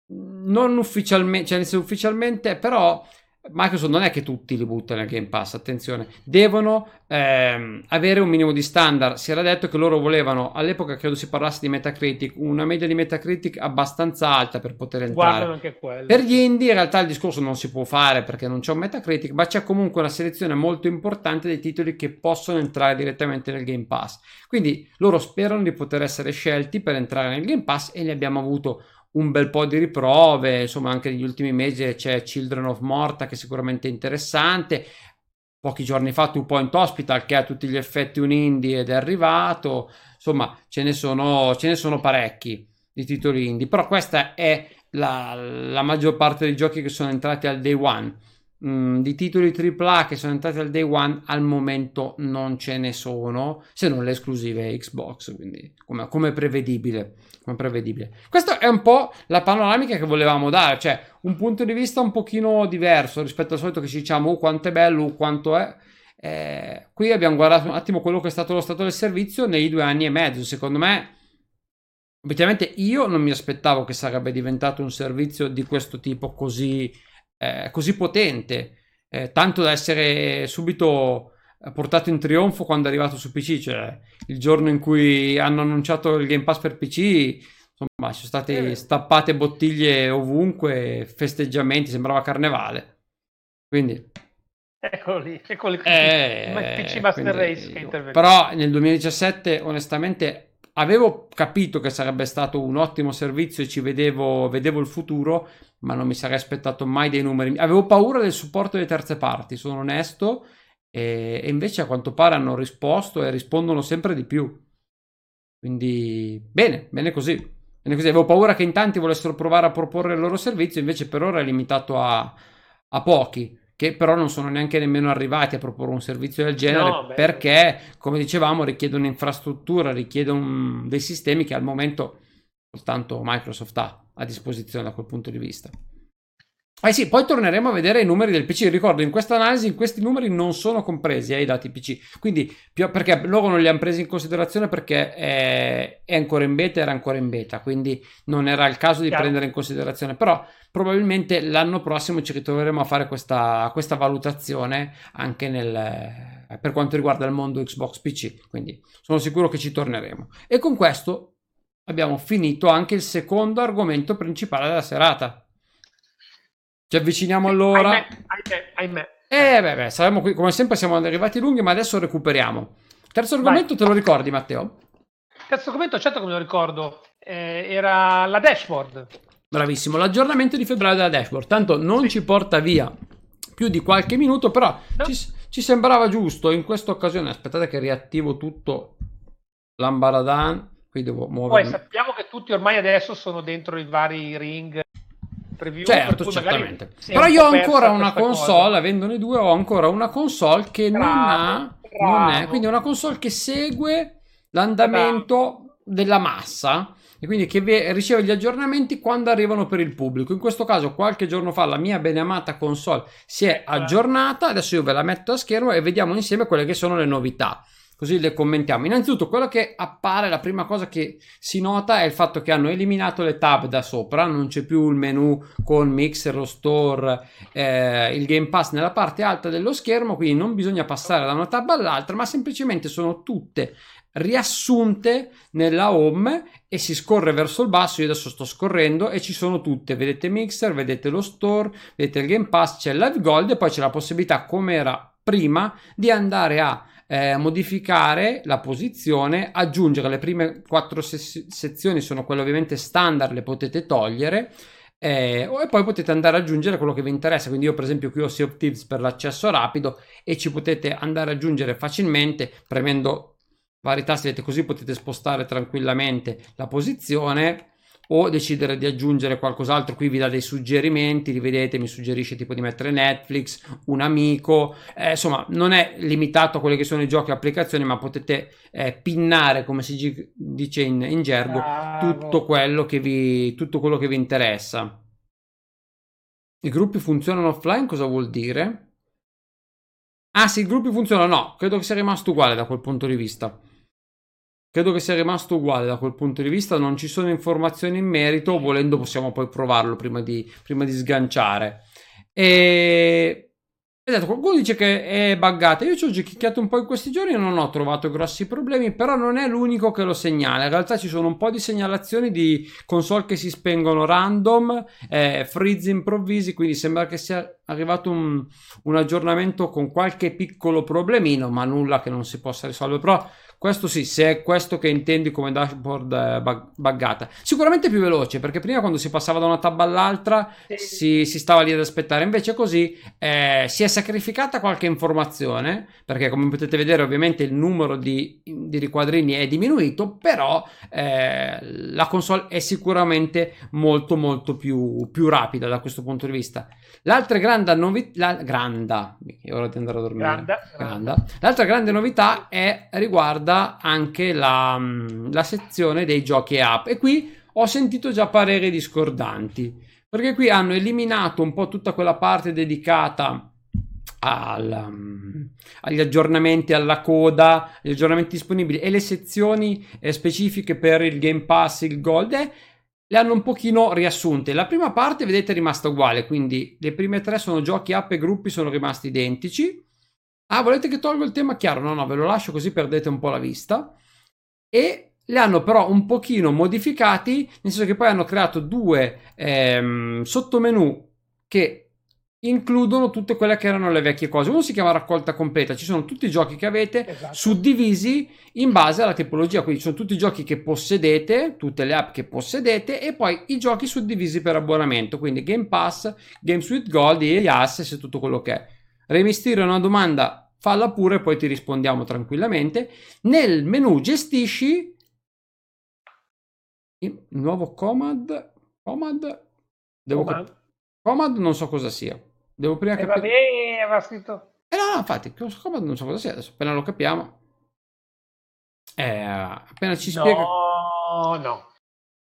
non ufficialmente, cioè ufficialmente, però Microsoft non è che tutti li butta nel Game Pass, attenzione, devono ehm, avere un minimo di standard. Si era detto che loro volevano, all'epoca credo si parlasse di Metacritic, una media di Metacritic abbastanza alta per poter entrare. Per gli indie in realtà il discorso non si può fare perché non c'è un Metacritic, ma c'è comunque una selezione molto importante dei titoli che possono entrare direttamente nel Game Pass. Quindi loro sperano di poter essere scelti per entrare nel Game Pass e ne abbiamo avuto un bel po' di riprove, insomma anche negli ultimi mesi c'è Children of Morta che è sicuramente interessante, pochi giorni fa Two Point Hospital che ha tutti gli effetti un indie ed è arrivato, insomma ce ne sono, ce ne sono parecchi di titoli indie, però questa è la, la maggior parte dei giochi che sono entrati al day one. Mm, di titoli AAA che sono entrati al day one al momento non ce ne sono se non le esclusive Xbox quindi come, come, prevedibile, come prevedibile. Questa è un po' la panoramica che volevamo dare cioè un punto di vista un pochino diverso rispetto al solito che ci diciamo oh, quanto è bello oh, quanto è eh, qui abbiamo guardato un attimo quello che è stato lo stato del servizio nei due anni e mezzo. Secondo me Obiettivamente io non mi aspettavo che sarebbe diventato un servizio di questo tipo così, eh, così potente, eh, tanto da essere subito portato in trionfo quando è arrivato su PC, cioè il giorno in cui hanno annunciato il Game Pass per PC, insomma, ci sono state eh. stappate bottiglie ovunque, festeggiamenti, sembrava carnevale. Quindi Eccolo lì, eccolo lì. Eh, PC Master quindi, Race che interviene. Però nel 2017 onestamente avevo capito che sarebbe stato un ottimo servizio e ci vedevo, vedevo il futuro, ma non mi sarei aspettato mai dei numeri. Avevo paura del supporto delle terze parti, sono onesto, e, e invece a quanto pare hanno risposto e rispondono sempre di più. Quindi bene, bene così. Bene così. Avevo paura che in tanti volessero provare a proporre il loro servizio, invece per ora è limitato a, a pochi che però non sono neanche nemmeno arrivati a proporre un servizio del genere no, perché, come dicevamo, richiede un'infrastruttura, richiede un, dei sistemi che al momento soltanto Microsoft ha a disposizione da quel punto di vista. Eh sì, poi torneremo a vedere i numeri del PC. Ricordo, in questa analisi, questi numeri non sono compresi eh, i dati PC. Quindi, perché loro non li hanno presi in considerazione perché è, è, ancora in beta, era ancora in beta. Quindi non era il caso di Chiaro. prendere in considerazione. Però probabilmente l'anno prossimo ci ritroveremo a fare questa, questa valutazione anche nel, per quanto riguarda il mondo Xbox PC. Quindi sono sicuro che ci torneremo. E con questo abbiamo finito anche il secondo argomento principale della serata. Ci avviciniamo allora. Ahimè, ahimè, ahimè. Eh, beh, beh, saremo qui, come sempre siamo arrivati lunghi, ma adesso recuperiamo. Terzo argomento, Vai. te lo ricordi, Matteo? Terzo argomento, certo che me lo ricordo. Eh, era la dashboard. Bravissimo, l'aggiornamento di febbraio della dashboard. Tanto non sì. ci porta via più di qualche minuto, però no. ci, ci, sembrava giusto in questa occasione. Aspettate che riattivo tutto l'ambaradan. Qui devo muovermi. Poi sappiamo che tutti ormai adesso sono dentro i vari ring preview. Certo, certamente. Però io ho ancora una console, cosa. avendone due, ho ancora una console che bravo, non ha, bravo. non è, quindi una console che segue l'andamento bravo. della massa e quindi che riceve gli aggiornamenti quando arrivano per il pubblico. In questo caso, qualche giorno fa, la mia beneamata console si è aggiornata. Adesso io ve la metto a schermo e vediamo insieme quelle che sono le novità così le commentiamo. Innanzitutto, quello che appare, la prima cosa che si nota è il fatto che hanno eliminato le tab da sopra, non c'è più il menu con Mixer, lo store, eh, il Game Pass nella parte alta dello schermo, quindi non bisogna passare da una tab all'altra, ma semplicemente sono tutte riassunte nella home e si scorre verso il basso. Io adesso sto scorrendo e ci sono tutte. Vedete Mixer, vedete lo store, vedete il Game Pass, c'è il Live Gold e poi c'è la possibilità, come era prima, di andare a eh, modificare la posizione, aggiungere le prime quattro se- sezioni, sono quelle ovviamente standard, le potete togliere. Eh, e poi potete andare ad aggiungere quello che vi interessa. Quindi, io, per esempio, qui ho Sea of Thieves per l'accesso rapido e ci potete andare ad aggiungere facilmente premendo vari tasti, così potete spostare tranquillamente la posizione o decidere di aggiungere qualcos'altro, qui vi dà dei suggerimenti, li vedete, mi suggerisce tipo di mettere Netflix, un amico, eh, insomma non è limitato a quelli che sono i giochi e applicazioni, ma potete eh, pinnare, come si dice in, in gergo, tutto quello, che vi, tutto quello che vi interessa. I gruppi funzionano offline, cosa vuol dire? Ah sì, i gruppi funzionano, no, credo che sia rimasto uguale da quel punto di vista. Credo che sia rimasto uguale da quel punto di vista, non ci sono informazioni in merito, volendo possiamo poi provarlo prima di, prima di sganciare. E Esatto, qualcuno dice che è buggata. Io ci ho giochicchiato un po' in questi giorni e non ho trovato grossi problemi, però non è l'unico che lo segnala. In realtà ci sono un po' di segnalazioni di console che si spengono random, eh, freeze improvvisi, quindi sembra che sia arrivato un, un, aggiornamento con qualche piccolo problemino, ma nulla che non si possa risolvere. Però questo sì, se è questo che intendi come dashboard eh, bug- buggata. Sicuramente più veloce, perché prima quando si passava da una tab all'altra si, si, stava lì ad aspettare, invece così eh, si è sacrificata qualche informazione, perché come potete vedere ovviamente il numero di, di riquadrini è diminuito, però eh, la console è sicuramente molto molto più, più rapida da questo punto di vista. L'altra grande novità, la, granda, è ora di andare a dormire. Granda, granda. L'altra grande novità è, riguarda anche la, mm, la sezione dei giochi app e qui ho sentito già pareri discordanti perché qui hanno eliminato un po' tutta quella parte dedicata al, um, agli aggiornamenti alla coda, gli aggiornamenti disponibili e le sezioni eh, specifiche per il Game Pass, il Gold. Eh, le hanno un pochino riassunte. La prima parte, vedete, è rimasta uguale, quindi le prime tre sono giochi, app e gruppi sono rimasti identici. Ah, volete che tolgo il tema chiaro? No, no, ve lo lascio così perdete un po' la vista. E le hanno però un pochino modificati, nel senso che poi hanno creato due ehm, sottomenu che includono tutte quelle che erano le vecchie cose. Uno si chiama raccolta completa, ci sono tutti i giochi che avete esatto. suddivisi in base alla tipologia, quindi ci sono tutti i giochi che possedete, tutte le app che possedete e poi i giochi suddivisi per abbonamento, quindi Game Pass, Games with Gold, e Access e tutto quello che è. Remistire una domanda, falla pure, poi ti rispondiamo tranquillamente. Nel menu gestisci il nuovo Comad, Comad, devo Comad. Comad non so cosa sia. Devo prima eh, capire. Vabbè, aveva scritto. Eh no, no, infatti, Comad non so cosa sia, adesso appena lo capiamo. Eh, appena ci spiega. No, no.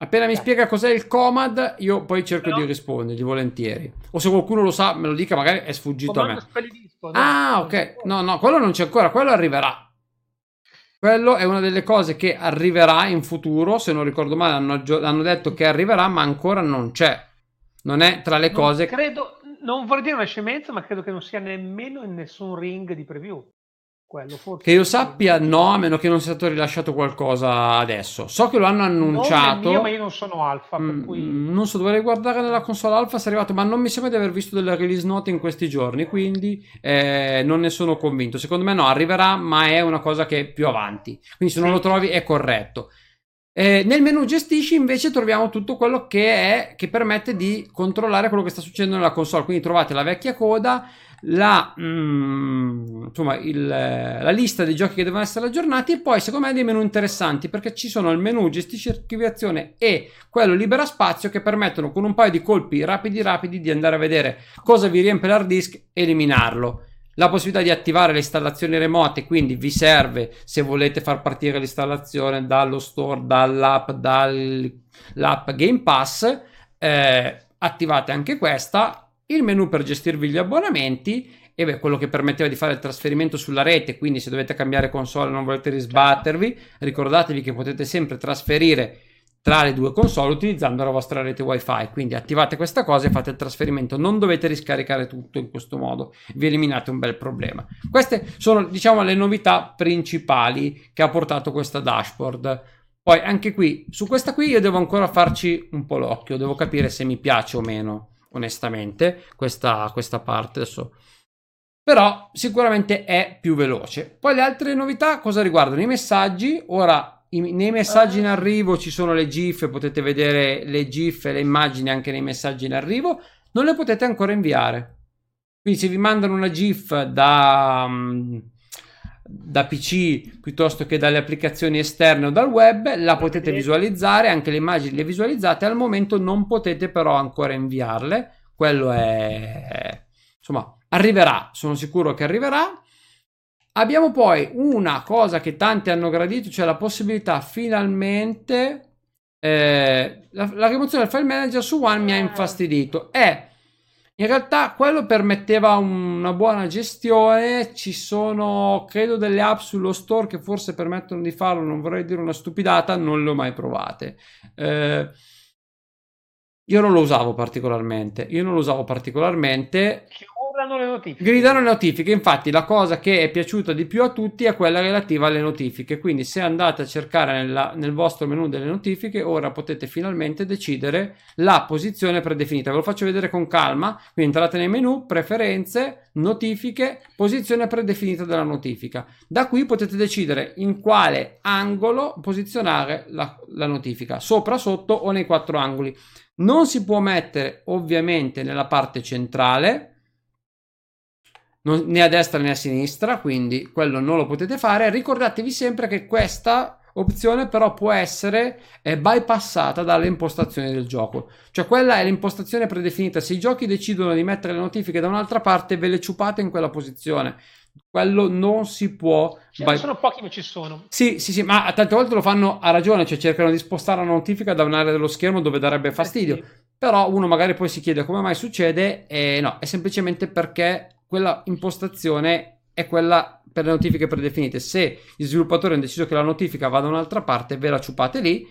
Appena mi spiega cos'è il Comad, io poi cerco Però... di rispondergli volentieri. O se qualcuno lo sa, me lo dica, magari è sfuggito Comando a me. Disco, no? Ah, ok. No, no, quello non c'è ancora, quello arriverà. Quello è una delle cose che arriverà in futuro. Se non ricordo male, hanno, hanno detto che arriverà, ma ancora non c'è. Non è tra le non cose. Credo, non vorrei dire una scemenza, ma credo che non sia nemmeno in nessun ring di preview. Quello, che io sappia, no, a meno che non sia stato rilasciato qualcosa adesso. So che lo hanno annunciato. Non mio, ma io non sono alfa. Mm, cui... Non so, dovrei guardare nella console alfa se è arrivato, ma non mi sembra di aver visto delle release note in questi giorni, quindi eh, non ne sono convinto. Secondo me no, arriverà, ma è una cosa che è più avanti. Quindi se non lo trovi è corretto. Eh, nel menu gestisci invece troviamo tutto quello che è che permette di controllare quello che sta succedendo nella console. Quindi trovate la vecchia coda, la, mm, insomma, il, la lista dei giochi che devono essere aggiornati e poi secondo me dei menu interessanti perché ci sono il menu gestisci archiviazione e quello libera spazio che permettono con un paio di colpi rapidi rapidi di andare a vedere cosa vi riempie l'hard disk e eliminarlo la possibilità di attivare le installazioni remote, quindi vi serve se volete far partire l'installazione dallo store, dall'app, dall'app Game Pass, eh, attivate anche questa, il menu per gestirvi gli abbonamenti e beh, quello che permetteva di fare il trasferimento sulla rete, quindi se dovete cambiare console e non volete risbattervi, ricordatevi che potete sempre trasferire tra le due console utilizzando la vostra rete wifi. Quindi attivate questa cosa e fate il trasferimento. Non dovete riscaricare tutto in questo modo. Vi eliminate un bel problema. Queste sono diciamo le novità principali che ha portato questa dashboard. Poi anche qui su questa qui io devo ancora farci un po' l'occhio. Devo capire se mi piace o meno onestamente questa, questa parte adesso. Però sicuramente è più veloce. Poi le altre novità cosa riguardano? I messaggi. Ora nei messaggi in ah. arrivo ci sono le GIF, potete vedere le GIF e le immagini anche nei messaggi in arrivo, non le potete ancora inviare. Quindi se vi mandano una GIF da, mm, da PC piuttosto che dalle applicazioni esterne o dal web, la potete visualizzare, anche le immagini le visualizzate, al momento non potete però ancora inviarle. Quello è... insomma, arriverà, sono sicuro che arriverà. Abbiamo poi una cosa che tanti hanno gradito, cioè la possibilità finalmente eh, la, la, rimozione del file manager su One mi ha infastidito. E in realtà quello permetteva una buona gestione. Ci sono, credo, delle app sullo store che forse permettono di farlo. Non vorrei dire una stupidata, non le ho mai provate. Eh, io non lo usavo particolarmente. Io non lo usavo particolarmente. Ora gridano le notifiche. Gridano le notifiche, infatti la cosa che è piaciuta di più a tutti è quella relativa alle notifiche, quindi se andate a cercare nella, nel vostro menu delle notifiche, ora potete finalmente decidere la posizione predefinita. Ve lo faccio vedere con calma, quindi entrate nei menu, preferenze, notifiche, posizione predefinita della notifica. Da qui potete decidere in quale angolo posizionare la, la notifica, sopra, sotto o nei quattro angoli. Non si può mettere ovviamente nella parte centrale, non, né a destra né a sinistra, quindi quello non lo potete fare. Ricordatevi sempre che questa opzione però può essere eh, bypassata dalle impostazioni del gioco. Cioè quella è l'impostazione predefinita. Se i giochi decidono di mettere le notifiche da un'altra parte, ve le ciupate in quella posizione quello non si può. Ce by... sono pochi, ma ci sono. Sì, sì, sì, ma tante volte lo fanno a ragione, cioè cercano di spostare la notifica da un'area dello schermo dove darebbe fastidio. Eh sì. Però uno magari poi si chiede come mai succede, e no, è semplicemente perché quella impostazione è quella per le notifiche predefinite. Se gli sviluppatori hanno deciso che la notifica va da un'altra parte, ve la ciupate lì.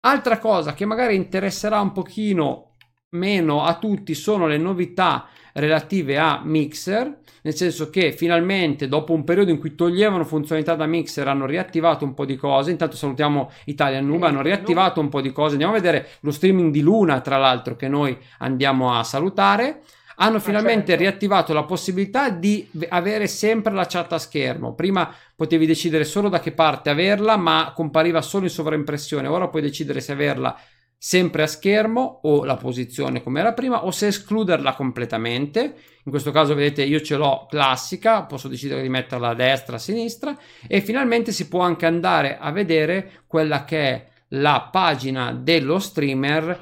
Altra cosa che magari interesserà un pochino meno a tutti sono le novità relative a Mixer nel senso che finalmente dopo un periodo in cui toglievano funzionalità da Mixer hanno riattivato un po' di cose, intanto salutiamo Italian Noob, hanno riattivato un po' di cose, andiamo a vedere lo streaming di Luna tra l'altro che noi andiamo a salutare hanno ah, finalmente certo. riattivato la possibilità di avere sempre la chat a schermo. Prima potevi decidere solo da che parte averla, ma compariva solo in sovraimpressione. Ora puoi decidere se averla sempre a schermo o la posizione come era prima o se escluderla completamente. In questo caso vedete io ce l'ho classica, posso decidere di metterla a destra, a sinistra e finalmente si può anche andare a vedere quella che è la pagina dello streamer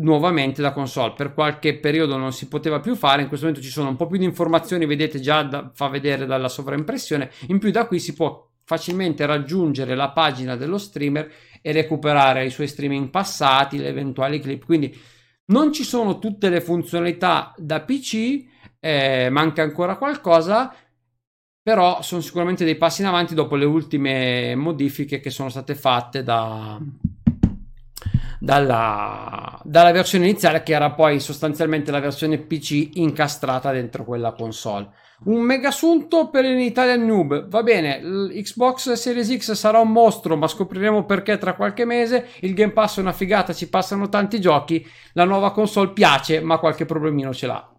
nuovamente da console per qualche periodo non si poteva più fare in questo momento ci sono un po' più di informazioni vedete già da, fa vedere dalla sovraimpressione in più da qui si può facilmente raggiungere la pagina dello streamer e recuperare i suoi streaming passati, le eventuali clip. Quindi non ci sono tutte le funzionalità da PC, eh, manca ancora qualcosa, però sono sicuramente dei passi in avanti dopo le ultime modifiche che sono state fatte da, dalla, dalla, versione iniziale che era poi sostanzialmente la versione PC incastrata dentro quella console. Un mega assunto per l'Italian Noob. Va bene, l'Xbox Series X sarà un mostro, ma scopriremo perché tra qualche mese. Il Game Pass è una figata, ci passano tanti giochi. La nuova console piace, ma qualche problemino ce l'ha.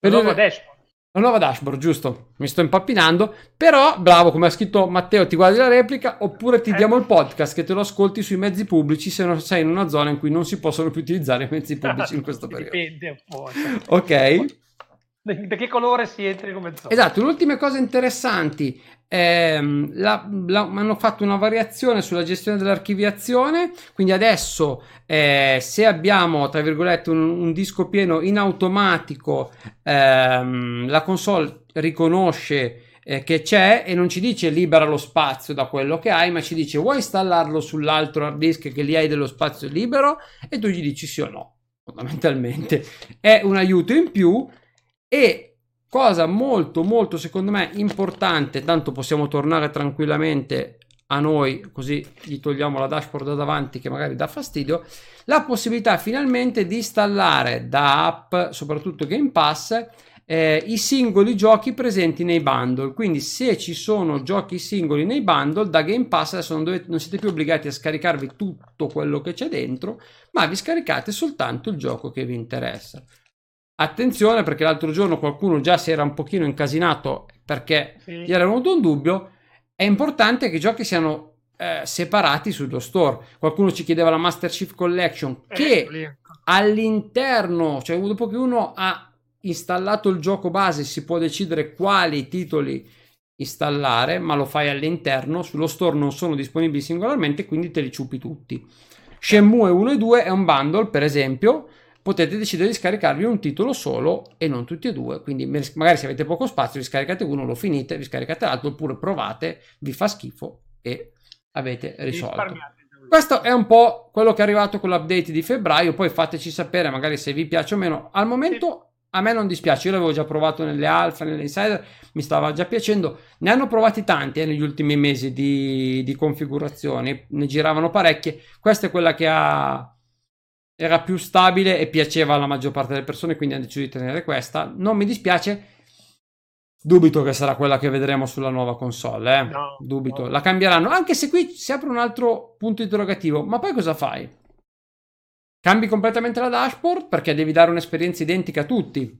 Per nuova dashboard. La nuova dashboard, giusto? Mi sto impappinando. Però, bravo, come ha scritto Matteo, ti guardi la replica oppure ti eh. diamo il podcast che te lo ascolti sui mezzi pubblici se non sei in una zona in cui non si possono più utilizzare i mezzi pubblici in questo periodo. Dipende un po'. Ok. Da che colore siete come zona? Esatto, le ultime cose interessanti. Ehm, la, la, hanno fatto una variazione sulla gestione dell'archiviazione. Quindi adesso, eh, se abbiamo tra virgolette un, un disco pieno in automatico, ehm, la console riconosce eh, che c'è e non ci dice libera lo spazio da quello che hai, ma ci dice vuoi installarlo sull'altro hard disk che lì hai dello spazio libero e tu gli dici sì o no. Fondamentalmente è un aiuto in più e cosa molto molto secondo me importante, tanto possiamo tornare tranquillamente a noi, così gli togliamo la dashboard da davanti che magari dà fastidio, la possibilità finalmente di installare da app, soprattutto Game Pass, eh, i singoli giochi presenti nei bundle. Quindi se ci sono giochi singoli nei bundle, da Game Pass adesso non, dovete, non siete più obbligati a scaricarvi tutto quello che c'è dentro, ma vi scaricate soltanto il gioco che vi interessa. Attenzione perché l'altro giorno qualcuno già si era un pochino incasinato perché sì. gli era venuto un dubbio. È importante che i giochi siano eh, separati sullo store. Qualcuno ci chiedeva la Master Chief Collection eh, che eh, all'interno, cioè dopo che uno ha installato il gioco base, si può decidere quali titoli installare, ma lo fai all'interno. Sullo store non sono disponibili singolarmente, quindi te li ciupi tutti. Shenmue 1 e 2 è un bundle, per esempio potete decidere di scaricarvi un titolo solo e non tutti e due. Quindi magari se avete poco spazio vi scaricate uno, lo finite, vi scaricate l'altro, oppure provate, vi fa schifo e avete risolto. Questo è un po' quello che è arrivato con l'update di febbraio, poi fateci sapere magari se vi piace o meno. Al momento a me non dispiace, io l'avevo già provato nelle alfa, nelle insider, mi stava già piacendo. Ne hanno provati tanti eh, negli ultimi mesi di, di configurazioni, ne giravano parecchie. Questa è quella che ha era più stabile e piaceva alla maggior parte delle persone, quindi hanno deciso di tenere questa. Non mi dispiace. Dubito che sarà quella che vedremo sulla nuova console, eh? no, Dubito. No. La cambieranno, anche se qui si apre un altro punto interrogativo. Ma poi cosa fai? Cambi completamente la dashboard perché devi dare un'esperienza identica a tutti.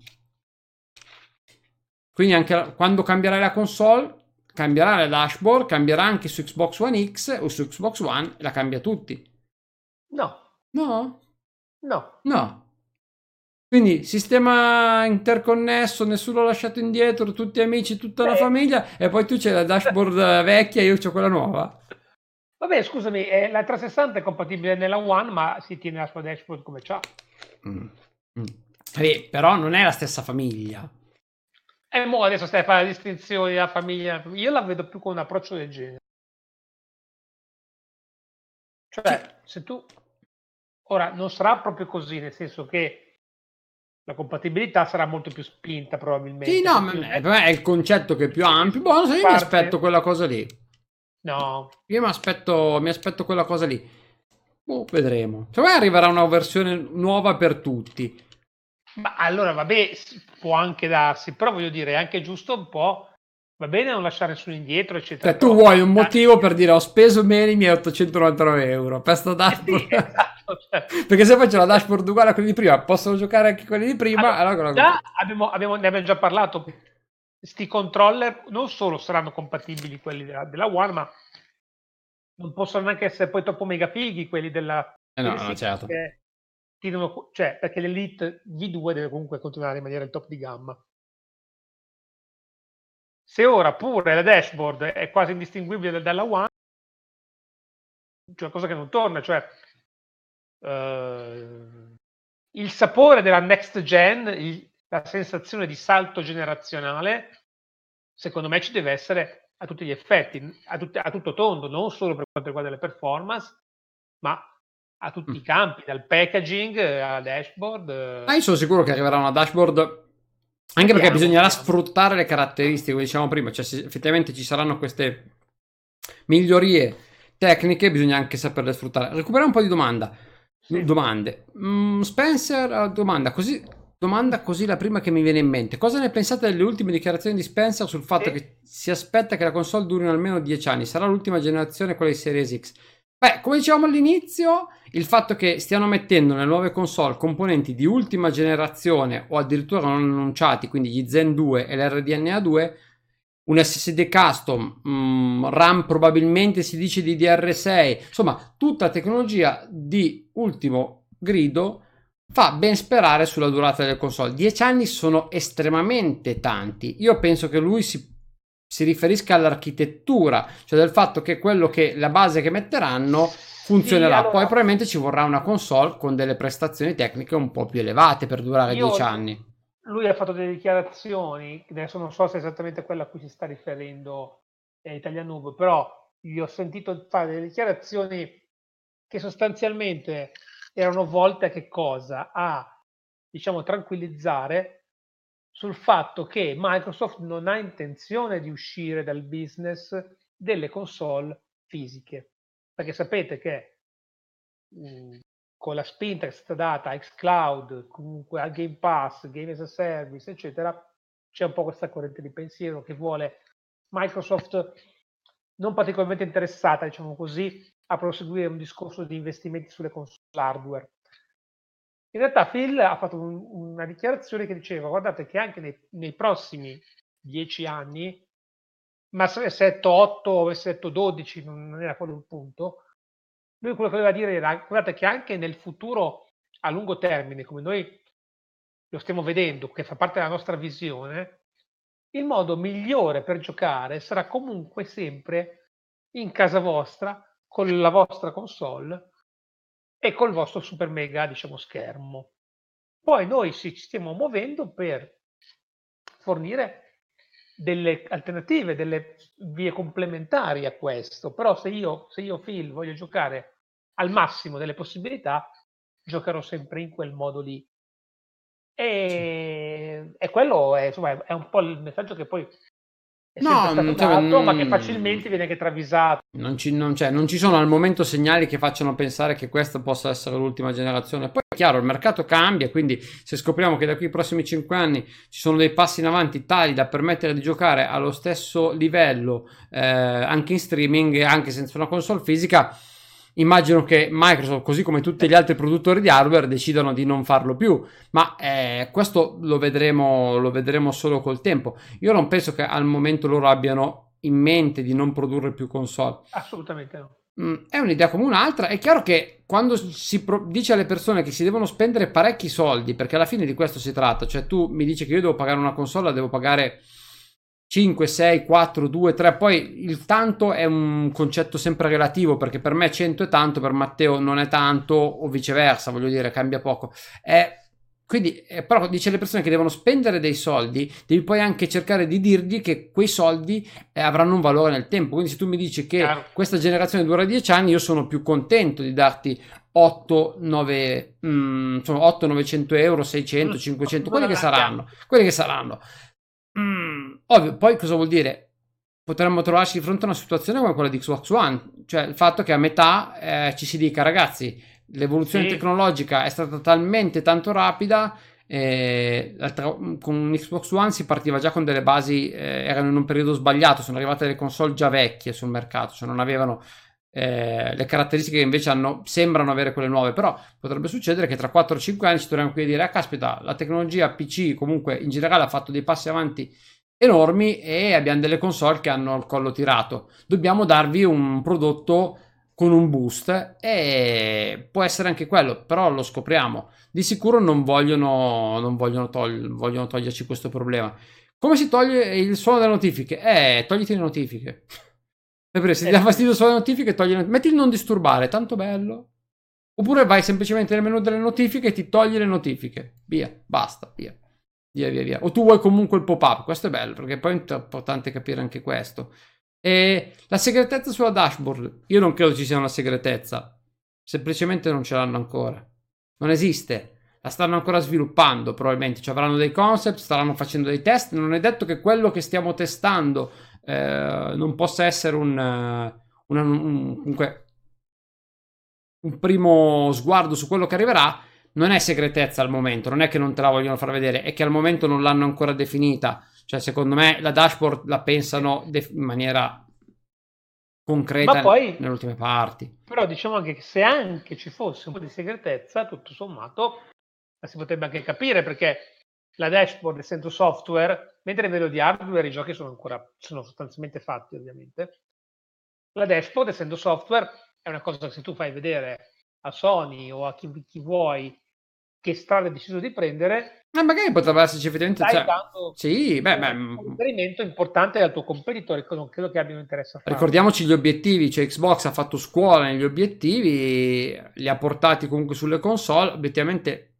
Quindi anche quando cambierai la console, cambierà la dashboard, cambierà anche su Xbox One X o su Xbox One e la cambia tutti. No. No? No. No. Quindi sistema interconnesso, nessuno lasciato indietro, tutti amici, tutta Beh. la famiglia e poi tu c'è la dashboard vecchia e io ho quella nuova. Vabbè, scusami, eh, la 360 è compatibile nella One, ma si tiene la sua dashboard come c'ha. Mm. Mm. Eh, però non è la stessa famiglia. E eh, mo adesso stai a fare la distinzione della famiglia. Io la vedo più con un approccio del genere. Cioè, sì. se tu... Ora, non sarà proprio così, nel senso che la compatibilità sarà molto più spinta probabilmente. Sì, no, ma è, è il concetto che è più ampio. Boh, io parte... mi aspetto quella cosa lì. No. Io mi aspetto, mi aspetto quella cosa lì. Boh, vedremo. Secondo me arriverà una versione nuova per tutti. Ma allora, vabbè, può anche darsi, però voglio dire, è anche giusto un po'. Va bene non lasciare nessuno indietro, eccetera. Cioè, tu vuoi un motivo per dire ho speso meno i miei 899 euro per sta dashboard. Eh sì, esatto, cioè. Perché se faccio la dashboard uguale a quelli di prima, possono giocare anche quelli di prima. Allora, allora già abbiamo, abbiamo, ne abbiamo già parlato. Sti controller non solo saranno compatibili quelli della, della One, ma non possono neanche essere poi troppo mega fighi quelli della. Eh no, no, certo. Perché cioè, perché l'Elite V2 deve comunque continuare a rimanere il top di gamma. Se ora pure la dashboard è quasi indistinguibile dalla One, cioè cosa che non torna, cioè uh, il sapore della next gen, il, la sensazione di salto generazionale, secondo me ci deve essere a tutti gli effetti, a, tut- a tutto tondo, non solo per quanto riguarda le performance, ma a tutti mm. i campi, dal packaging alla dashboard. Ah, io sono sicuro che arriverà una dashboard anche perché bisognerà sfruttare le caratteristiche, come dicevamo prima, cioè se effettivamente ci saranno queste migliorie tecniche, bisogna anche saperle sfruttare. Recuperiamo un po' di domanda. Sì. domande. Mm, Spencer, domanda così, domanda così la prima che mi viene in mente. Cosa ne pensate delle ultime dichiarazioni di Spencer sul fatto sì. che si aspetta che la console duri almeno 10 anni? Sarà l'ultima generazione quella di Series X? Beh, come dicevamo all'inizio, il fatto che stiano mettendo nelle nuove console componenti di ultima generazione o addirittura non annunciati, quindi gli Zen 2 e l'RDNA 2, un SSD custom, um, RAM probabilmente si dice di DR6, insomma, tutta tecnologia di ultimo grido fa ben sperare sulla durata delle console. 10 anni sono estremamente tanti. Io penso che lui si si riferisca all'architettura, cioè del fatto che quello che la base che metteranno funzionerà. Sì, allora... Poi probabilmente ci vorrà una console con delle prestazioni tecniche un po' più elevate per durare Io, 10 anni. Lui ha fatto delle dichiarazioni, adesso non so se è esattamente quella a cui si sta riferendo eh, Italia Noob, però gli ho sentito fare delle dichiarazioni che sostanzialmente erano volte a che cosa? A diciamo tranquillizzare sul fatto che Microsoft non ha intenzione di uscire dal business delle console fisiche. Perché sapete che mh, mhmm, con la spinta che è stata data a xCloud, comunque al Game Pass, Game as a Service, eccetera, c'è un po' questa corrente di pensiero che vuole Microsoft non particolarmente interessata, diciamo così, a proseguire un discorso di investimenti sulle console hardware. In realtà Phil ha fatto un, una dichiarazione che diceva guardate che anche nei, nei prossimi dieci anni, ma se avesse detto 8 o avesse detto 12, non era quello il punto, lui quello che voleva dire era guardate che anche nel futuro a lungo termine, come noi lo stiamo vedendo, che fa parte della nostra visione, il modo migliore per giocare sarà comunque sempre in casa vostra, con la vostra console, e col vostro super mega diciamo, schermo. Poi noi ci stiamo muovendo per fornire delle alternative, delle vie complementari a questo, però se io, se io Phil voglio giocare al massimo delle possibilità, giocherò sempre in quel modo lì. E, e quello è, insomma, è un po' il messaggio che poi no, non, dato, ma che facilmente viene anche travisato. Non ci, non, cioè, non ci, sono al momento segnali che facciano pensare che questa possa essere l'ultima generazione. Poi è chiaro, il mercato cambia, quindi se scopriamo che da qui ai prossimi 5 anni ci sono dei passi in avanti tali da permettere di giocare allo stesso livello eh, anche in streaming, anche senza una console fisica, immagino che Microsoft, così come tutti gli altri produttori di hardware, decidano di non farlo più, ma eh, questo lo vedremo, lo vedremo solo col tempo. Io non penso che al momento loro abbiano in mente di non produrre più console. Assolutamente no. Mm, è un'idea come un'altra. È chiaro che quando si pro- dice alle persone che si devono spendere parecchi soldi, perché alla fine di questo si tratta, cioè tu mi dici che io devo pagare una console, devo pagare 5, 6, 4, 2, 3, poi il tanto è un concetto sempre relativo perché per me 100 è tanto, per Matteo non è tanto o viceversa, voglio dire, cambia poco. È, quindi, eh, però dice alle persone che devono spendere dei soldi, devi poi anche cercare di dirgli che quei soldi eh, avranno un valore nel tempo. Quindi se tu mi dici che Chiaro. questa generazione dura 10 anni, io sono più contento di darti 8, 9, mm, 8 900 euro, 600, 500, quelli che saranno, quelli che saranno. Mm, ovvio, poi cosa vuol dire? Potremmo trovarci di fronte a una situazione come quella di Xbox One, cioè il fatto che a metà eh, ci si dica ragazzi, l'evoluzione sì. tecnologica è stata talmente tanto rapida eh, con Xbox One si partiva già con delle basi, eh, erano in un periodo sbagliato, sono arrivate delle console già vecchie sul mercato, cioè non avevano eh, le caratteristiche che invece hanno, sembrano avere quelle nuove, però potrebbe succedere che tra 4 o 5 anni ci troviamo qui a dire, ah caspita, la tecnologia PC comunque in generale ha fatto dei passi avanti enormi e abbiamo delle console che hanno il collo tirato. Dobbiamo darvi un prodotto con un boost e può essere anche quello, però lo scopriamo. Di sicuro non vogliono, non vogliono, togli- vogliono toglierci questo problema. Come si toglie il suono delle notifiche? Eh, togliti le notifiche. Sempre, se ti dà eh. fastidio sulle notifiche, togli metti il non disturbare, tanto bello. Oppure vai semplicemente nel menu delle notifiche e ti togli le notifiche. Via, basta, via. Via, via, via. O tu vuoi comunque il pop-up. Questo è bello, perché poi è importante capire anche questo. E la segretezza sulla dashboard. Io non credo ci sia una segretezza. Semplicemente non ce l'hanno ancora. Non esiste. La stanno ancora sviluppando, probabilmente. Cioè, avranno dei concept, staranno facendo dei test. Non è detto che quello che stiamo testando eh, non possa essere un, una, un, comunque, un primo sguardo su quello che arriverà, non è segretezza al momento, non è che non te la vogliono far vedere, è che al momento non l'hanno ancora definita. Cioè, secondo me la dashboard la pensano def- in maniera concreta poi, nelle ultime parti. Però diciamo anche che se anche ci fosse un po' di segretezza, tutto sommato, la si potrebbe anche capire perché la dashboard essendo software, mentre a livello di hardware i giochi sono ancora sono sostanzialmente fatti ovviamente. La dashboard essendo software è una cosa che se tu fai vedere a Sony o a chi, chi vuoi che strada hai deciso di prendere ma magari potrebbe esserci effettivamente cioè, sì, beh, beh, un mm. riferimento importante dal tuo competitore non credo che abbiano interesse a fare. ricordiamoci gli obiettivi cioè Xbox ha fatto scuola negli obiettivi li ha portati comunque sulle console obiettivamente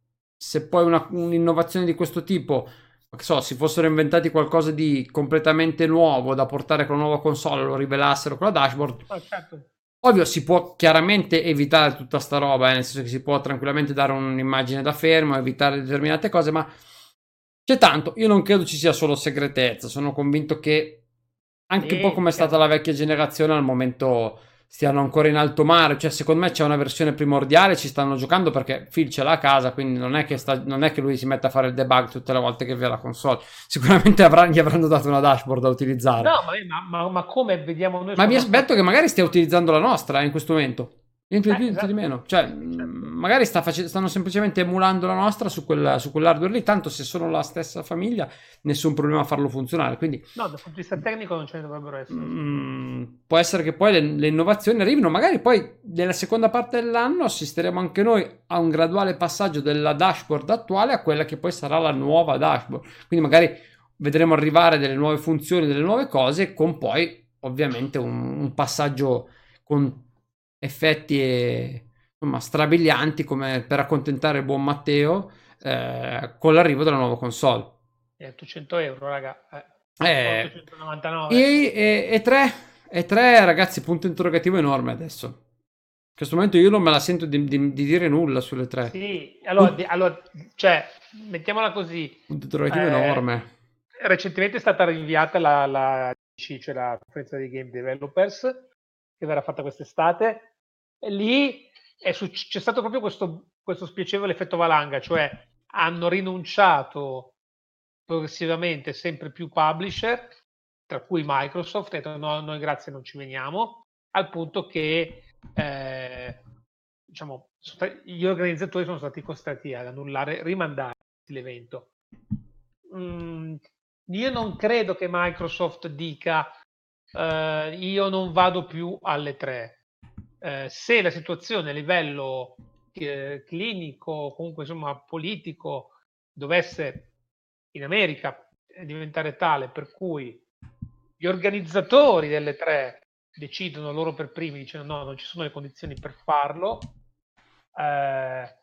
se poi una, un'innovazione di questo tipo, che so, si fossero inventati qualcosa di completamente nuovo da portare con una nuova console, lo rivelassero con la dashboard. Oh, certo. Ovvio, si può chiaramente evitare tutta sta roba, eh, nel senso che si può tranquillamente dare un'immagine da fermo, evitare determinate cose, ma c'è tanto. Io non credo ci sia solo segretezza, sono convinto che anche un po' come è stata la vecchia generazione al momento stiano ancora in alto mare. Cioè, secondo me c'è una versione primordiale, ci stanno giocando perché Phil ce l'ha a casa, quindi non è che, sta, non è che lui si mette a fare il debug tutte le volte che vede la console. Sicuramente avrà, gli avranno dato una dashboard da utilizzare. No, ma, ma, ma come vediamo noi? Ma mi aspetto che magari stia utilizzando la nostra eh, in questo momento. Niente di più, niente di meno. Cioè, certo. magari sta face- stanno semplicemente emulando la nostra su, quella, su quell'hardware lì. Tanto se sono la stessa famiglia, nessun problema a farlo funzionare. Quindi, no, dal punto di vista tecnico non ce ne dovrebbero essere. Mm, può essere che poi le, le, innovazioni arrivino. Magari poi nella seconda parte dell'anno assisteremo anche noi a un graduale passaggio della dashboard attuale a quella che poi sarà la nuova dashboard. Quindi magari vedremo arrivare delle nuove funzioni, delle nuove cose, con poi ovviamente un, un passaggio con effetti e, insomma, strabilianti come per accontentare il buon Matteo eh, con l'arrivo della nuova console. E 800 euro, raga. Eh, eh, 899. E, e, e, 3, e 3, ragazzi, punto interrogativo enorme adesso. In questo momento io non me la sento di, di, di dire nulla sulle tre. Sì, allora, di, allora, cioè, mettiamola così. Punto interrogativo eh, enorme. Recentemente è stata rinviata la, la 2015 c'è la conferenza dei game developers che verrà fatta quest'estate lì su- c'è stato proprio questo, questo spiacevole effetto valanga, cioè hanno rinunciato progressivamente sempre più publisher, tra cui Microsoft, e detto no, noi grazie non ci veniamo, al punto che eh, diciamo, gli organizzatori sono stati costretti ad annullare, rimandare l'evento. Mm, io non credo che Microsoft dica eh, io non vado più alle tre. Eh, se la situazione a livello eh, clinico, comunque insomma politico, dovesse in America diventare tale per cui gli organizzatori delle tre decidono loro per primi, dicendo no, non ci sono le condizioni per farlo, eh,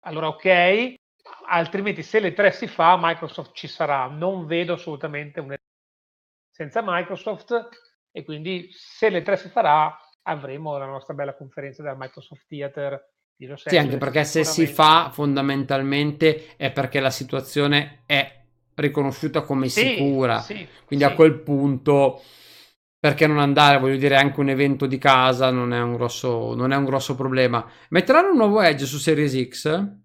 allora ok, altrimenti se le tre si fa Microsoft ci sarà, non vedo assolutamente un senza Microsoft e quindi se le tre si farà avremo la nostra bella conferenza della Microsoft Theater di Los Angeles. Sì, anche perché se si fa fondamentalmente è perché la situazione è riconosciuta come sì, sicura. Sì, quindi sì. a quel punto perché non andare, voglio dire, anche un evento di casa non è un grosso, non è un grosso problema. Metteranno un nuovo Edge su Series X?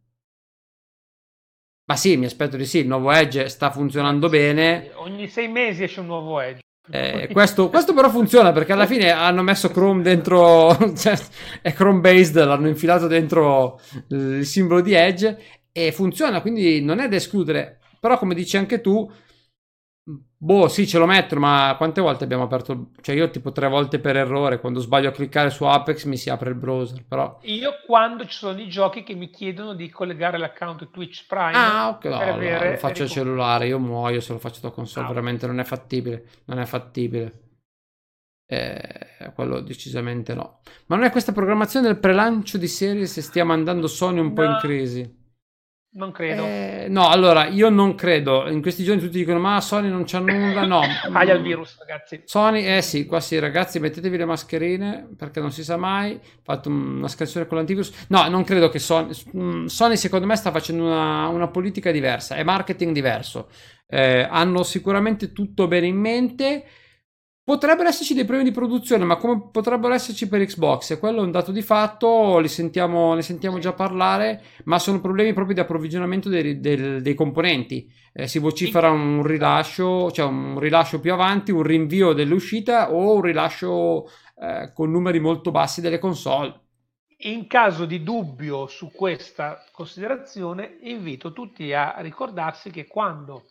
Ma sì, mi aspetto di sì, il nuovo Edge sta funzionando bene. Ogni sei mesi esce un nuovo Edge. Eh, questo, questo, però funziona perché alla fine hanno messo Chrome dentro, cioè, è Chrome based, l'hanno infilato dentro il simbolo di Edge e funziona, quindi non è da escludere. Però come dici anche tu, Boh, sì, ce lo mettono, ma quante volte abbiamo aperto? Cioè, io tipo tre volte per errore, quando sbaglio a cliccare su Apex mi si apre il browser, però... Io quando ci sono i giochi che mi chiedono di collegare l'account Twitch Prime... Ah, ok, no, no, lo faccio al cellulare, io muoio se lo faccio da console, ah, veramente non è fattibile, non è fattibile. Eh, quello decisamente no. Ma non è questa programmazione del prelancio di serie se stia mandando Sony un no. po' in crisi? Non credo. Eh, no, allora io non credo. In questi giorni tutti dicono: Ma Sony non c'ha nulla. No, Aia il virus, ragazzi. Sony, eh sì, qua sì, ragazzi, mettetevi le mascherine perché non si sa mai. Fatto una scansione con l'antivirus. No, non credo che Sony. Mm, Sony, secondo me, sta facendo una, una politica diversa, è marketing diverso. Eh, hanno sicuramente tutto bene in mente. Potrebbero esserci dei problemi di produzione, ma come potrebbero esserci per Xbox? E quello è un dato di fatto, li sentiamo, ne sentiamo già parlare, ma sono problemi proprio di approvvigionamento dei, dei, dei componenti. Eh, si vocifera un rilascio, cioè un rilascio più avanti, un rinvio dell'uscita o un rilascio eh, con numeri molto bassi delle console. In caso di dubbio su questa considerazione, invito tutti a ricordarsi che quando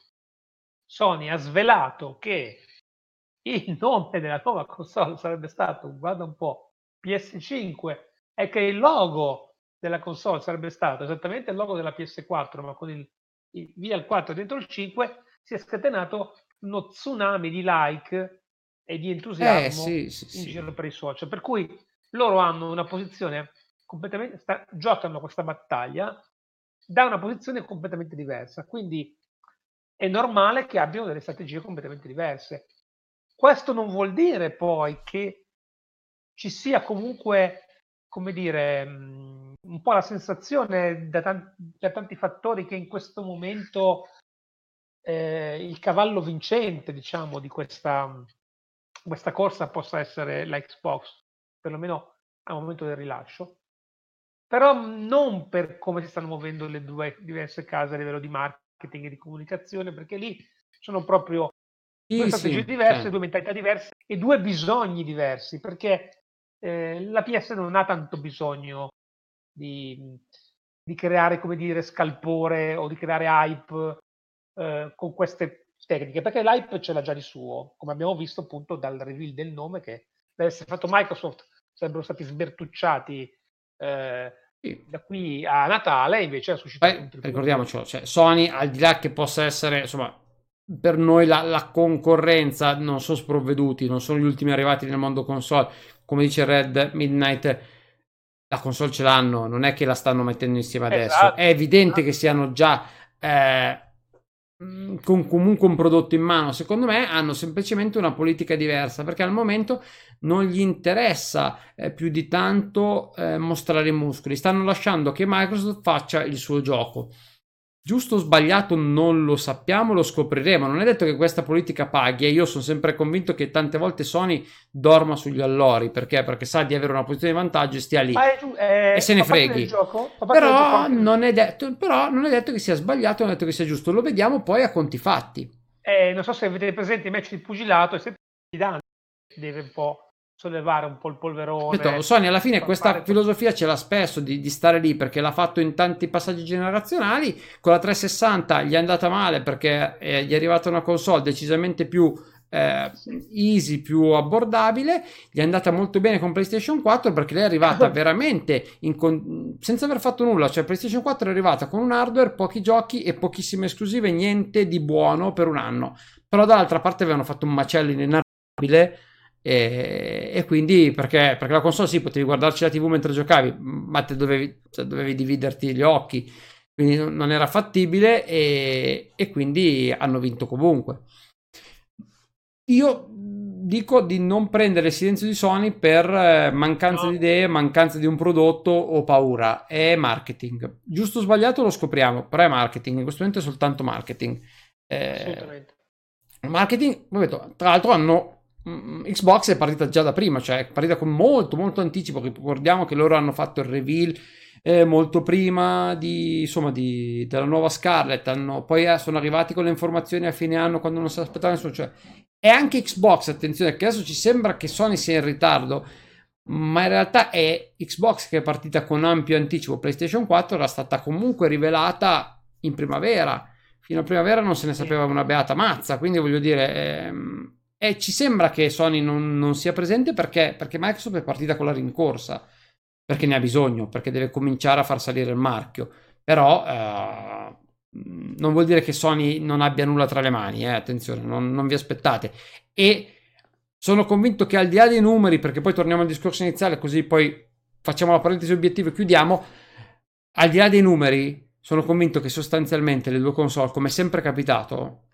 Sony ha svelato che il nome della nuova console sarebbe stato, guarda un po', PS5 e che il logo della console sarebbe stato esattamente il logo della PS4 ma con il, il via il 4 dentro il 5 si è scatenato uno tsunami di like e di entusiasmo eh, sì, sì, in sì. giro per i social. Per cui loro hanno una posizione completamente sta, giocano questa battaglia da una posizione completamente diversa. Quindi è normale che abbiano delle strategie completamente diverse questo non vuol dire poi che ci sia comunque, come dire, mhmm, un po' la sensazione da, tan- da tanti fattori che in questo momento eh, il cavallo vincente, diciamo, di questa, questa corsa possa essere la Xbox, perlomeno al momento del rilascio. Però non per come si stanno muovendo le due diverse case a livello di marketing e di comunicazione, perché lì sono proprio due strategie sì, diverse, certo. due mentalità diverse e due bisogni diversi, perché eh, la PS non ha tanto bisogno di, di, creare, come dire, scalpore o di creare hype eh, con queste tecniche, perché l'hype ce l'ha già di suo, come abbiamo visto appunto dal reveal del nome che deve essere fatto Microsoft sarebbero stati sbertucciati eh, sì. da qui a Natale invece ha suscitato Beh, ricordiamoci cioè, Sony al di là che possa essere insomma per noi la, la, concorrenza non sono sprovveduti, non sono gli ultimi arrivati nel mondo console. Come dice Red Midnight, la console ce l'hanno, non è che la stanno mettendo insieme adesso. Esatto. È evidente che siano già eh, con comunque un prodotto in mano. Secondo me hanno semplicemente una politica diversa perché al momento non gli interessa eh, più di tanto eh, mostrare i muscoli. Stanno lasciando che Microsoft faccia il suo gioco Giusto o sbagliato non lo sappiamo, lo scopriremo. Non è detto che questa politica paghi e io sono sempre convinto che tante volte Sony dorma sugli allori perché? Perché sa di avere una posizione di vantaggio e stia lì eh, e se ne freghi. Gioco, però, non detto, però, non è detto, che sia sbagliato, non è detto che sia giusto. Lo vediamo poi a conti fatti. Eh, non so se avete presente i match di pugilato e se deve un po' sollevare un po' il polverone. Detto, Sony alla fine questa filosofia ce l'ha spesso di, di, stare lì perché l'ha fatto in tanti passaggi generazionali. Con la 360 gli è andata male perché eh, gli è arrivata una console decisamente più eh, easy, più abbordabile. Gli è andata molto bene con PlayStation 4 perché lei è arrivata veramente con... senza aver fatto nulla. Cioè, PlayStation 4 è arrivata con un hardware, pochi giochi e pochissime esclusive, niente di buono per un anno. Però dall'altra parte avevano fatto un macello inenarrabile e, e, quindi perché, perché, la console sì, potevi guardarci la TV mentre giocavi, ma te dovevi, cioè, dovevi dividerti gli occhi, quindi non era fattibile e, e quindi hanno vinto comunque. Io dico di non prendere il silenzio di Sony per eh, mancanza no. di idee, mancanza di un prodotto o paura. È marketing. Giusto o sbagliato lo scopriamo, però è marketing. In questo momento è soltanto marketing. Eh. Marketing, tra l'altro hanno Xbox è partita già da prima, cioè è partita con molto molto anticipo. Ricordiamo che loro hanno fatto il reveal eh, molto prima di, insomma, di, della nuova Scarlet. Hanno, poi eh, sono arrivati con le informazioni a fine anno quando non si aspettava nessuno. Cioè, è anche Xbox, attenzione, che adesso ci sembra che Sony sia in ritardo, ma in realtà è Xbox che è partita con ampio anticipo. PlayStation 4 era stata comunque rivelata in primavera. Fino a primavera non se ne sapeva una beata mazza, quindi voglio dire. Ehm, e ci sembra che Sony non, non sia presente perché, perché, Microsoft è partita con la rincorsa, perché ne ha bisogno, perché deve cominciare a far salire il marchio. Però eh, non vuol dire che Sony non abbia nulla tra le mani, eh, attenzione, non, non vi aspettate. E sono convinto che al di là dei numeri, perché poi torniamo al discorso iniziale, così poi facciamo la parentesi obiettivo e chiudiamo, al di là dei numeri, sono convinto che sostanzialmente le due console, come è sempre capitato,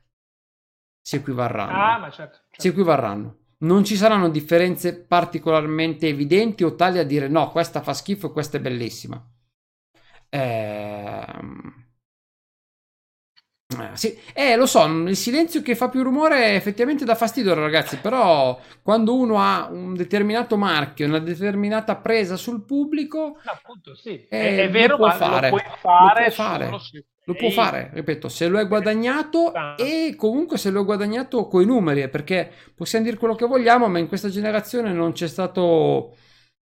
si equivarranno. Ah, ma certo, certo. Si equivarranno. Non ci saranno differenze particolarmente evidenti o tali a dire no, questa fa schifo e questa è bellissima. Ehm... Eh, sì. eh, lo so, il silenzio che fa più rumore effettivamente dà fastidio, ragazzi. Però quando uno ha un determinato marchio, una determinata presa sul pubblico, appunto, sì. eh, è, è vero, ma fare. lo puoi fare, lo puoi fare. Solo se lo può fare, ripeto, se lo è guadagnato e comunque se lo è guadagnato coi numeri, perché possiamo dire quello che vogliamo, ma in questa generazione non c'è stato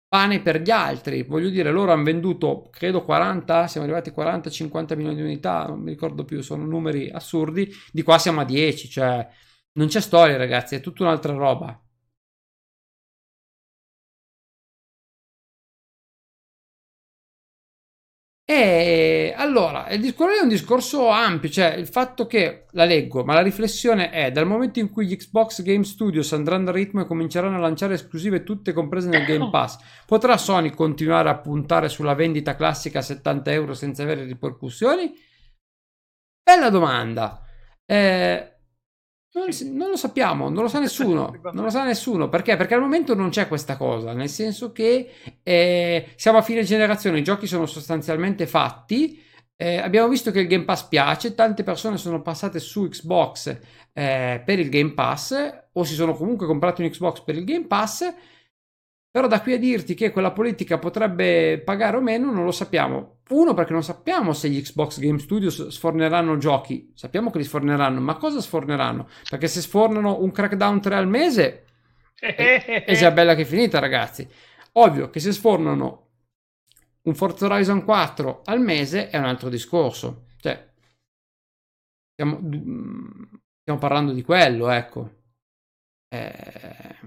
pane per gli altri. Voglio dire, loro hanno venduto, credo 40, siamo arrivati a 40-50 milioni di unità, non mi ricordo più, sono numeri assurdi. Di qua siamo a 10, cioè non c'è storia, ragazzi, è tutta un'altra roba. E allora, il discorso è un discorso ampio, cioè il fatto che la leggo, ma la riflessione è dal momento in cui gli Xbox Game Studios andranno a ritmo e cominceranno a lanciare esclusive tutte comprese nel Game Pass, potrà Sony continuare a puntare sulla vendita classica a 70 euro senza avere ripercussioni? Bella domanda. Eh, non, non, lo sappiamo, non lo sa nessuno, non lo sa nessuno perché? Perché al momento non c'è questa cosa, nel senso che eh, siamo a fine generazione, i giochi sono sostanzialmente fatti. Eh, abbiamo visto che il Game Pass piace, tante persone sono passate su Xbox eh, per il Game Pass o si sono comunque comprati un Xbox per il Game Pass però da qui a dirti che quella politica potrebbe pagare o meno non lo sappiamo. Uno perché non sappiamo se gli Xbox Game Studios sforneranno giochi. Sappiamo che li sforneranno, ma cosa sforneranno? Perché se sfornano un Crackdown 3 al mese è, è già bella che è finita, ragazzi. Ovvio che se sfornano un Forza Horizon 4 al mese è un altro discorso. Cioè, stiamo, stiamo parlando di quello, ecco. Eh,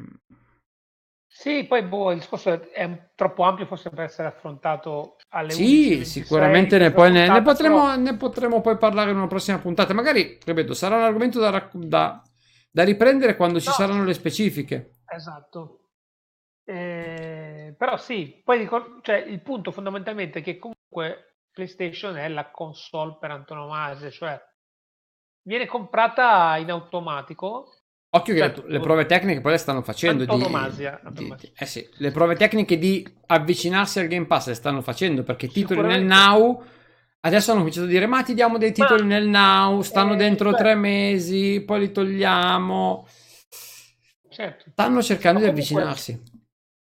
sì, poi boh, il discorso è troppo ampio forse per essere affrontato alle Sì, 11, sicuramente ne, poi, ne, ne, potremo, però... ne, potremo, poi parlare in una prossima puntata. Magari, ripeto, sarà un argomento da, da, da riprendere quando no, ci saranno le specifiche. Esatto. Eh, però sì, poi cioè, il punto fondamentalmente è che comunque PlayStation è la console per antonomasia, cioè viene comprata in automatico Occhio che certo, le, le, prove tecniche poi le stanno facendo. Antonomasia. Di, di, eh sì, le prove tecniche di avvicinarsi al Game Pass le stanno facendo perché titoli nel now Adesso hanno cominciato a dire: Ma ti diamo dei titoli ma, nel now, stanno eh, dentro beh. tre mesi, poi li togliamo. Certo. Stanno cercando di avvicinarsi.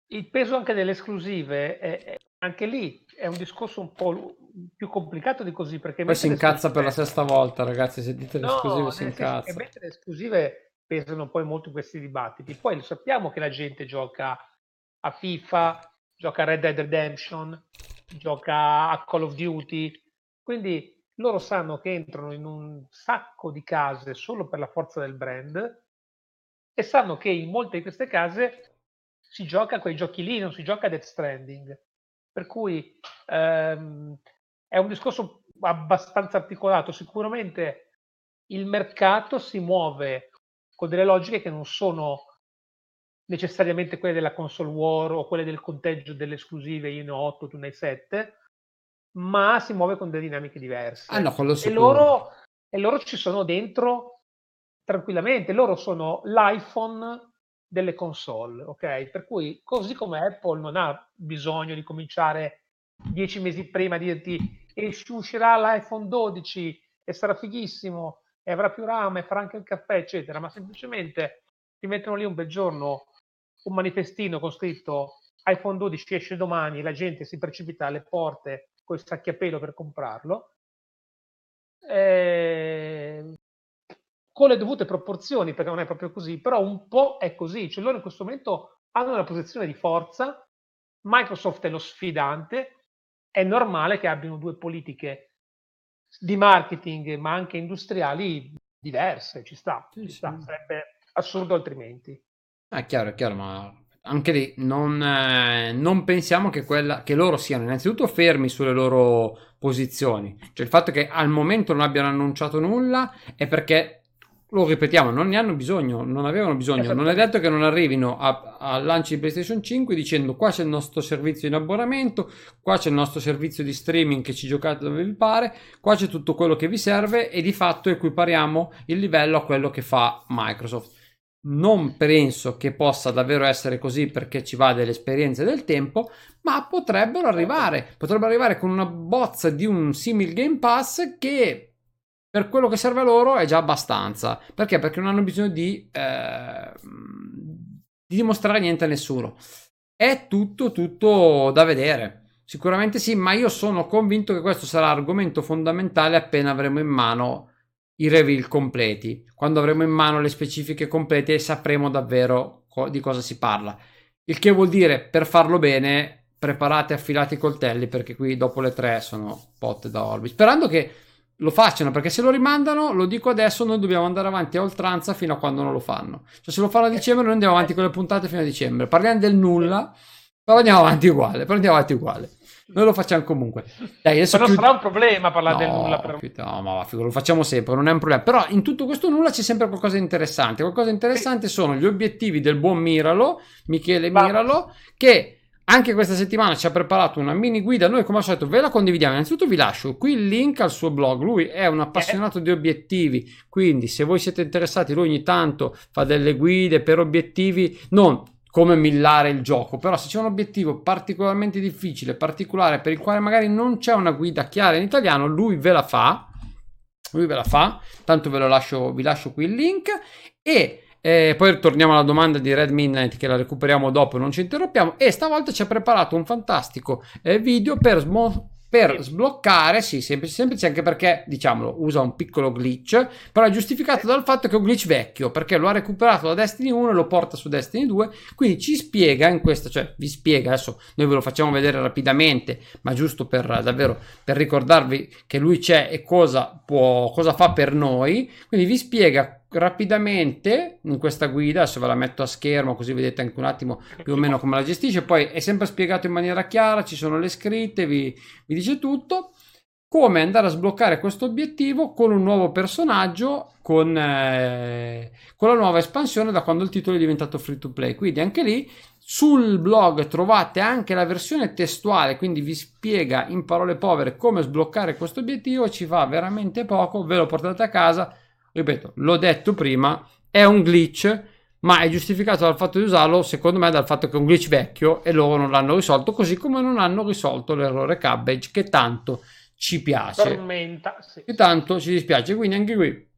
Il peso anche delle esclusive, è, è, anche lì è un discorso un po' più complicato di così. Perché poi si incazza per la sesta volta, ragazzi. Se dite le no, esclusive, si incazza. Senso, le esclusive pesano poi molto questi dibattiti. Poi lo sappiamo che la gente gioca a FIFA, gioca a Red Dead Redemption, gioca a Call of Duty, quindi loro sanno che entrano in un sacco di case solo per la forza del brand e sanno che in molte di queste case si gioca a quei giochi lì, non si gioca a Death Stranding. Per cui ehm, è un discorso abbastanza articolato. Sicuramente il mercato si muove con delle logiche che non sono necessariamente quelle della console war o quelle del conteggio delle esclusive, io ne ho 8, tu ne hai 7, ma si muove con delle dinamiche diverse. Ah, no, e, loro, e loro ci sono dentro tranquillamente, loro sono l'iPhone delle console, ok? Per cui così come Apple non ha bisogno di cominciare dieci mesi prima a dirti e uscirà l'iPhone 12 e sarà fighissimo e avrà più RAM e farà anche il caffè, eccetera, ma semplicemente ti mettono lì un bel giorno un manifestino con scritto iPhone 12 esce domani, la gente si precipita alle porte con i sacchi a pelo per comprarlo, eh, con le dovute proporzioni, perché non è proprio così, però un po' è così, cioè loro in questo momento hanno una posizione di forza, Microsoft è lo sfidante, è normale che abbiano due politiche di marketing ma anche industriali diverse, ci sta, ci sta. sarebbe assurdo altrimenti. È chiaro, è chiaro, ma anche lì non, eh, non pensiamo che, quella, che, loro siano innanzitutto fermi sulle loro posizioni. Cioè il fatto che al momento non abbiano annunciato nulla è perché, lo ripetiamo, non ne hanno bisogno, non avevano bisogno. Non è detto che non arrivino al lancio di PlayStation 5 dicendo qua c'è il nostro servizio in abbonamento, qua c'è il nostro servizio di streaming che ci giocate dove vi pare, qua c'è tutto quello che vi serve e di fatto equipariamo il livello a quello che fa Microsoft. Non penso che possa davvero essere così perché ci va dell'esperienza e del tempo, ma potrebbero arrivare, potrebbero arrivare con una bozza di un simil Game Pass che per quello che serve a loro è già abbastanza. Perché? Perché non hanno bisogno di, eh, di dimostrare niente a nessuno. È tutto, tutto da vedere. Sicuramente sì, ma io sono convinto che questo sarà argomento fondamentale appena avremo in mano i reveal completi. Quando avremo in mano le specifiche complete sapremo davvero co- di cosa si parla. Il che vuol dire, per farlo bene, preparate affilati i coltelli perché qui dopo le tre sono pot da orbi. Sperando che lo facciano perché se lo rimandano, lo dico adesso, noi dobbiamo andare avanti a oltranza fino a quando non lo fanno. Cioè se lo fanno a dicembre noi andiamo avanti con le puntate fino a dicembre. Parliamo del nulla, però andiamo avanti uguale, però andiamo avanti uguale. Noi lo facciamo comunque. Dai, adesso non chiud... sarà un problema parlare no, del nulla. Però. No, ma va, lo facciamo sempre, non è un problema. Però in tutto questo nulla c'è sempre qualcosa di interessante. Qualcosa di interessante sono gli obiettivi del buon Miralo, Michele. Miralo, che anche questa settimana ci ha preparato una mini guida. Noi, come al solito, ve la condividiamo. Innanzitutto, vi lascio qui il link al suo blog. Lui è un appassionato di obiettivi. Quindi, se voi siete interessati, lui ogni tanto fa delle guide per obiettivi non come millare il gioco, però se c'è un obiettivo particolarmente difficile, particolare, per il quale magari non c'è una guida chiara in italiano, lui ve la fa, lui ve la fa, tanto ve lo lascio, vi lascio qui il link e eh, poi torniamo alla domanda di Red Midnight che la recuperiamo dopo, non ci interrompiamo. E stavolta ci ha preparato un fantastico eh, video per smo- per sbloccare, sì, semplice, semplice anche perché, diciamolo, usa un piccolo glitch, però è giustificato dal fatto che è un glitch vecchio, perché lo ha recuperato da Destiny 1 e lo porta su Destiny 2, quindi ci spiega in questo, cioè vi spiega, adesso noi ve lo facciamo vedere rapidamente, ma giusto per davvero, per ricordarvi che lui c'è e cosa può, cosa fa per noi, quindi vi spiega rapidamente in questa guida, adesso ve la metto a schermo così vedete anche un attimo più o meno come la gestisce, poi è sempre spiegato in maniera chiara, ci sono le scritte, vi, vi dice tutto, come andare a sbloccare questo obiettivo con un nuovo personaggio, con, eh, con la nuova espansione da quando il titolo è diventato free to play, quindi anche lì sul blog trovate anche la versione testuale, quindi vi spiega in parole povere come sbloccare questo obiettivo, ci fa veramente poco, ve lo portate a casa ripeto, l'ho detto prima, è un glitch, ma è giustificato dal fatto di usarlo, secondo me, dal fatto che è un glitch vecchio e loro non l'hanno risolto, così come non hanno risolto l'errore cabbage che tanto ci piace. Tormenta, sì. E tanto ci dispiace, quindi anche qui.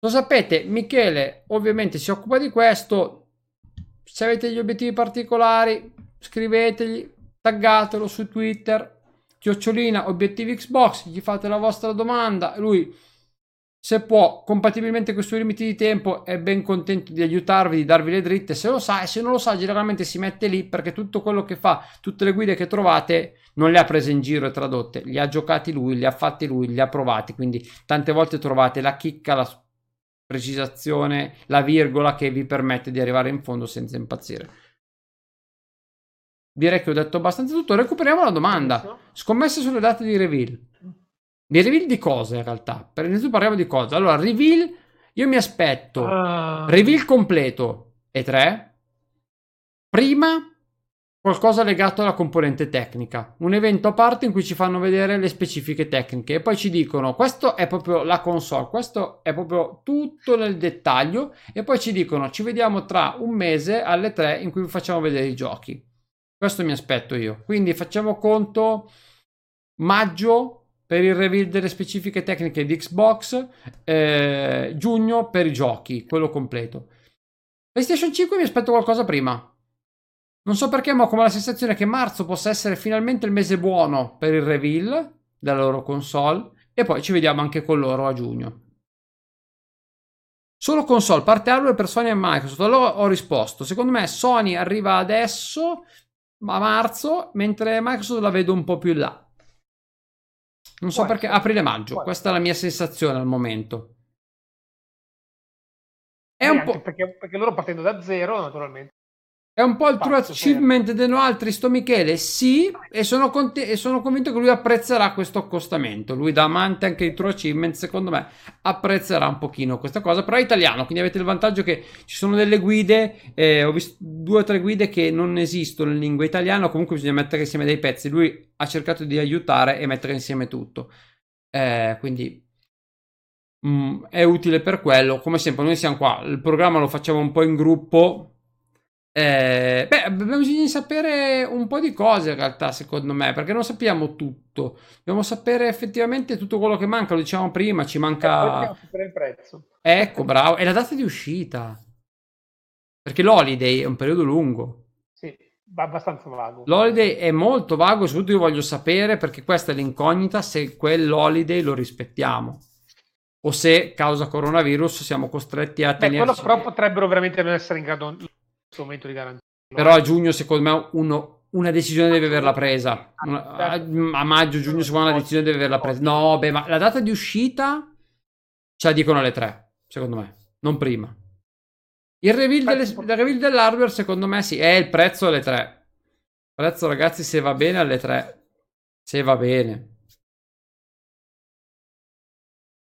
Lo sapete, Michele ovviamente si occupa di questo. Se avete degli obiettivi particolari, scrivetegli, taggatelo su Twitter, chiocciolina obiettivi Xbox, gli fate la vostra domanda, lui se può, compatibilmente con i suoi limiti di tempo, è ben contento di aiutarvi, di darvi le dritte. Se lo sa e se non lo sa, generalmente si mette lì perché tutto quello che fa, tutte le guide che trovate, non le ha prese in giro e tradotte, li ha giocati lui, li ha fatti lui, li ha provati. Quindi tante volte trovate la chicca, la precisazione, la virgola che vi permette di arrivare in fondo senza impazzire. Direi che ho detto abbastanza tutto. Recuperiamo la domanda. Scommesse sulle date di reveal. Di reveal di cosa in realtà? Per innanzitutto parliamo di cosa. Allora, reveal, io mi aspetto uh... reveal completo e 3. Prima qualcosa legato alla componente tecnica, un evento a parte in cui ci fanno vedere le specifiche tecniche e poi ci dicono questo è proprio la console, questo è proprio tutto nel dettaglio e poi ci dicono ci vediamo tra un mese alle 3 in cui vi facciamo vedere i giochi. Questo mi aspetto io. Quindi facciamo conto maggio per il reveal delle specifiche tecniche di Xbox, eh, giugno per i giochi, quello completo. PlayStation 5 mi aspetto qualcosa prima. Non so perché, ma ho come la sensazione che marzo possa essere finalmente il mese buono per il reveal della loro console e poi ci vediamo anche con loro a giugno. Solo console, parte hardware per Sony e Microsoft. Allora ho risposto. Secondo me Sony arriva adesso a marzo, mentre Microsoft la vedo un po' più in là. Non so perché, aprile-maggio, questa è la mia sensazione al momento. È un po'... Perché, perché loro partendo da zero, naturalmente. È un po' il true achievement per... dei altri, sto Michele? Sì, e sono, cont- e sono, convinto che lui apprezzerà questo accostamento. Lui, da amante anche di true achievement, secondo me apprezzerà un pochino questa cosa. Però è italiano, quindi avete il vantaggio che ci sono delle guide. Eh, ho visto due o tre guide che non esistono in lingua italiana. Comunque bisogna mettere insieme dei pezzi. Lui ha cercato di aiutare e mettere insieme tutto. Eh, quindi mh, mm, è utile per quello. Come sempre, noi siamo qua. Il programma lo facciamo un po' in gruppo eh, beh, abbiamo bisogno di sapere un po' di cose in realtà, secondo me, perché non sappiamo tutto. Dobbiamo sapere effettivamente tutto quello che manca, lo dicevamo prima, ci manca... il prezzo. Ecco, bravo. E la data di uscita. Perché l'holiday è un periodo lungo. Sì, abbastanza vago. L'holiday è molto vago, soprattutto io voglio sapere, perché questa è l'incognita, se quell'holiday lo rispettiamo o se causa coronavirus siamo costretti a tenere. Quello però potrebbero veramente non essere in grado momento di garanzia. Però a giugno, secondo me, uno, una decisione deve averla presa. A, a, maggio, giugno, secondo me, una decisione deve averla presa. No, beh, ma la data di uscita ce la dicono alle tre, secondo me, non prima. Il reveal, delle, il reveal dell'hardware, secondo me, sì, è il prezzo alle tre. Il prezzo, ragazzi, se va bene alle tre. Se va bene.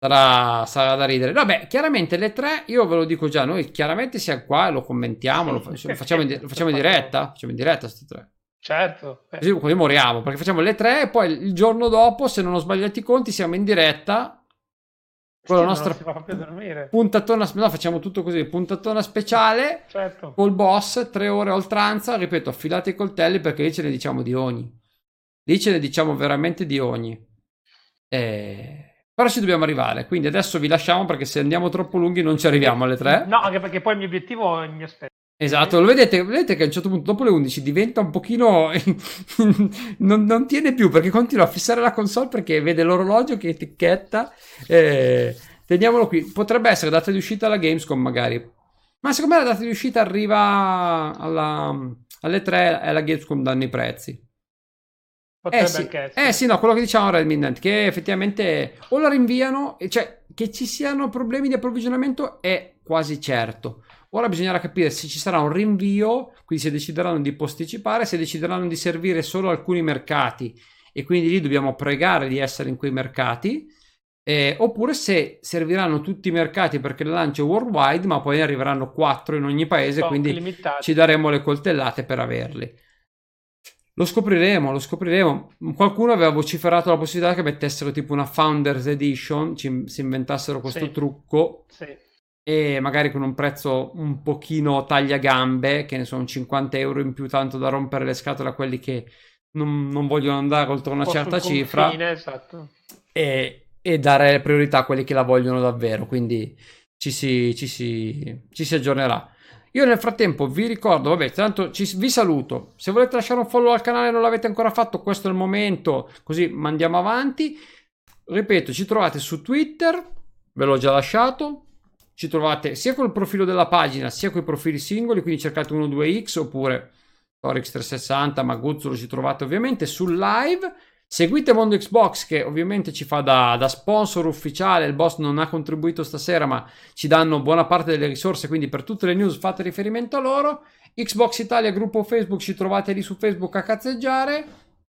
Sarà, sarà, da ridere. Vabbè, chiaramente le tre, io ve lo dico già, noi chiaramente siamo qua e lo commentiamo, lo, facciamo, in, lo facciamo in diretta, facciamo in diretta queste tre. Certo. Eh. Così, così moriamo, perché facciamo le tre e poi il giorno dopo, se non ho sbagliato i conti, siamo in diretta con la nostra puntatona, no, facciamo tutto così, puntatona speciale certo. col boss, tre ore oltranza, ripeto, affilate i coltelli perché lì ce ne diciamo di ogni. Lì ce ne diciamo veramente di ogni. Eh però ci dobbiamo arrivare, quindi adesso vi lasciamo perché se andiamo troppo lunghi non ci arriviamo alle 3. No, anche perché poi il mio obiettivo mio aspetto. Esatto, lo vedete, vedete che a un certo punto dopo le 11 diventa un pochino... non, non, tiene più perché continua a fissare la console perché vede l'orologio che etichetta. Eh, teniamolo qui. Potrebbe essere data di uscita alla Gamescom magari. Ma secondo me la data di uscita arriva alla, alle 3 e alla Gamescom danno i prezzi. Potrebbe eh sì, anche essere. Eh sì, no, quello che dicevamo Red Midnight, che effettivamente o la rinviano, cioè che ci siano problemi di approvvigionamento è quasi certo. Ora bisognerà capire se ci sarà un rinvio, quindi se decideranno di posticipare, se decideranno di servire solo alcuni mercati e quindi lì dobbiamo pregare di essere in quei mercati, eh, oppure se serviranno tutti i mercati perché il lancio è worldwide, ma poi ne arriveranno quattro in ogni paese, Sono quindi limitati. ci daremo le coltellate per averli. Lo scopriremo, lo scopriremo. Qualcuno aveva vociferato la possibilità che mettessero tipo una Founders Edition, ci, si inventassero questo sì. trucco sì. e magari con un prezzo un pochino tagliagambe, che ne sono 50 euro in più, tanto da rompere le scatole a quelli che non, non vogliono andare oltre una certa cifra confine, esatto. e, e, dare priorità a quelli che la vogliono davvero. Quindi ci si, ci si, ci si aggiornerà. Io nel frattempo vi ricordo, vabbè, tanto ci, vi saluto. Se volete lasciare un follow al canale e non l'avete ancora fatto, questo è il momento, così mandiamo avanti. Ripeto, ci trovate su Twitter, ve l'ho già lasciato. Ci trovate sia col profilo della pagina, sia con i profili singoli, quindi cercate 12X oppure Torix 360, ma Guzzolo ci trovate ovviamente sul live. Seguite Mondo Xbox che ovviamente ci fa da, da, sponsor ufficiale, il boss non ha contribuito stasera ma ci danno buona parte delle risorse, quindi per tutte le news fate riferimento a loro. Xbox Italia, gruppo Facebook, ci trovate lì su Facebook a cazzeggiare.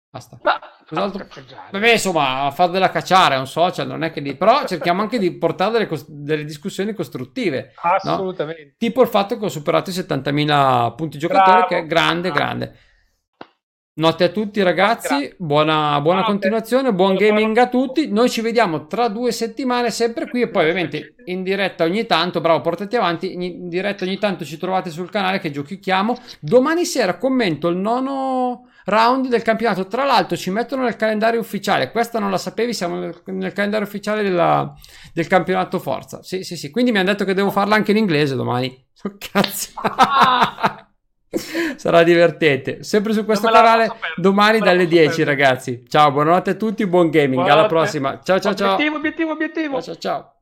Basta. Ma, Cos'altro? Beh, insomma, a fare della cacciare è un social, non è che lì, però cerchiamo anche di portare delle, cos- delle discussioni costruttive. Assolutamente. No? Tipo il fatto che ho superato i 70.000 punti giocatori, Bravo. che è grande, grande. Notte a tutti ragazzi, buona, buona continuazione, buon gaming a tutti. Noi ci vediamo tra due settimane sempre qui e poi ovviamente in diretta ogni tanto, bravo portati avanti, in diretta ogni tanto ci trovate sul canale che giochichiamo. Domani sera commento il nono round del campionato, tra l'altro ci mettono nel calendario ufficiale, questa non la sapevi, siamo nel, nel calendario ufficiale della, del campionato Forza. Sì, sì, sì, quindi mi hanno detto che devo farla anche in inglese domani. Cazzo. Sarà divertente. Sempre su questo canale domani dalle 10, ragazzi. Ciao, buonanotte a tutti, buon gaming. Buonanotte. Alla prossima. Ciao, ciao, ciao. Obiettivo, obiettivo, obiettivo. Ciao, ciao, ciao.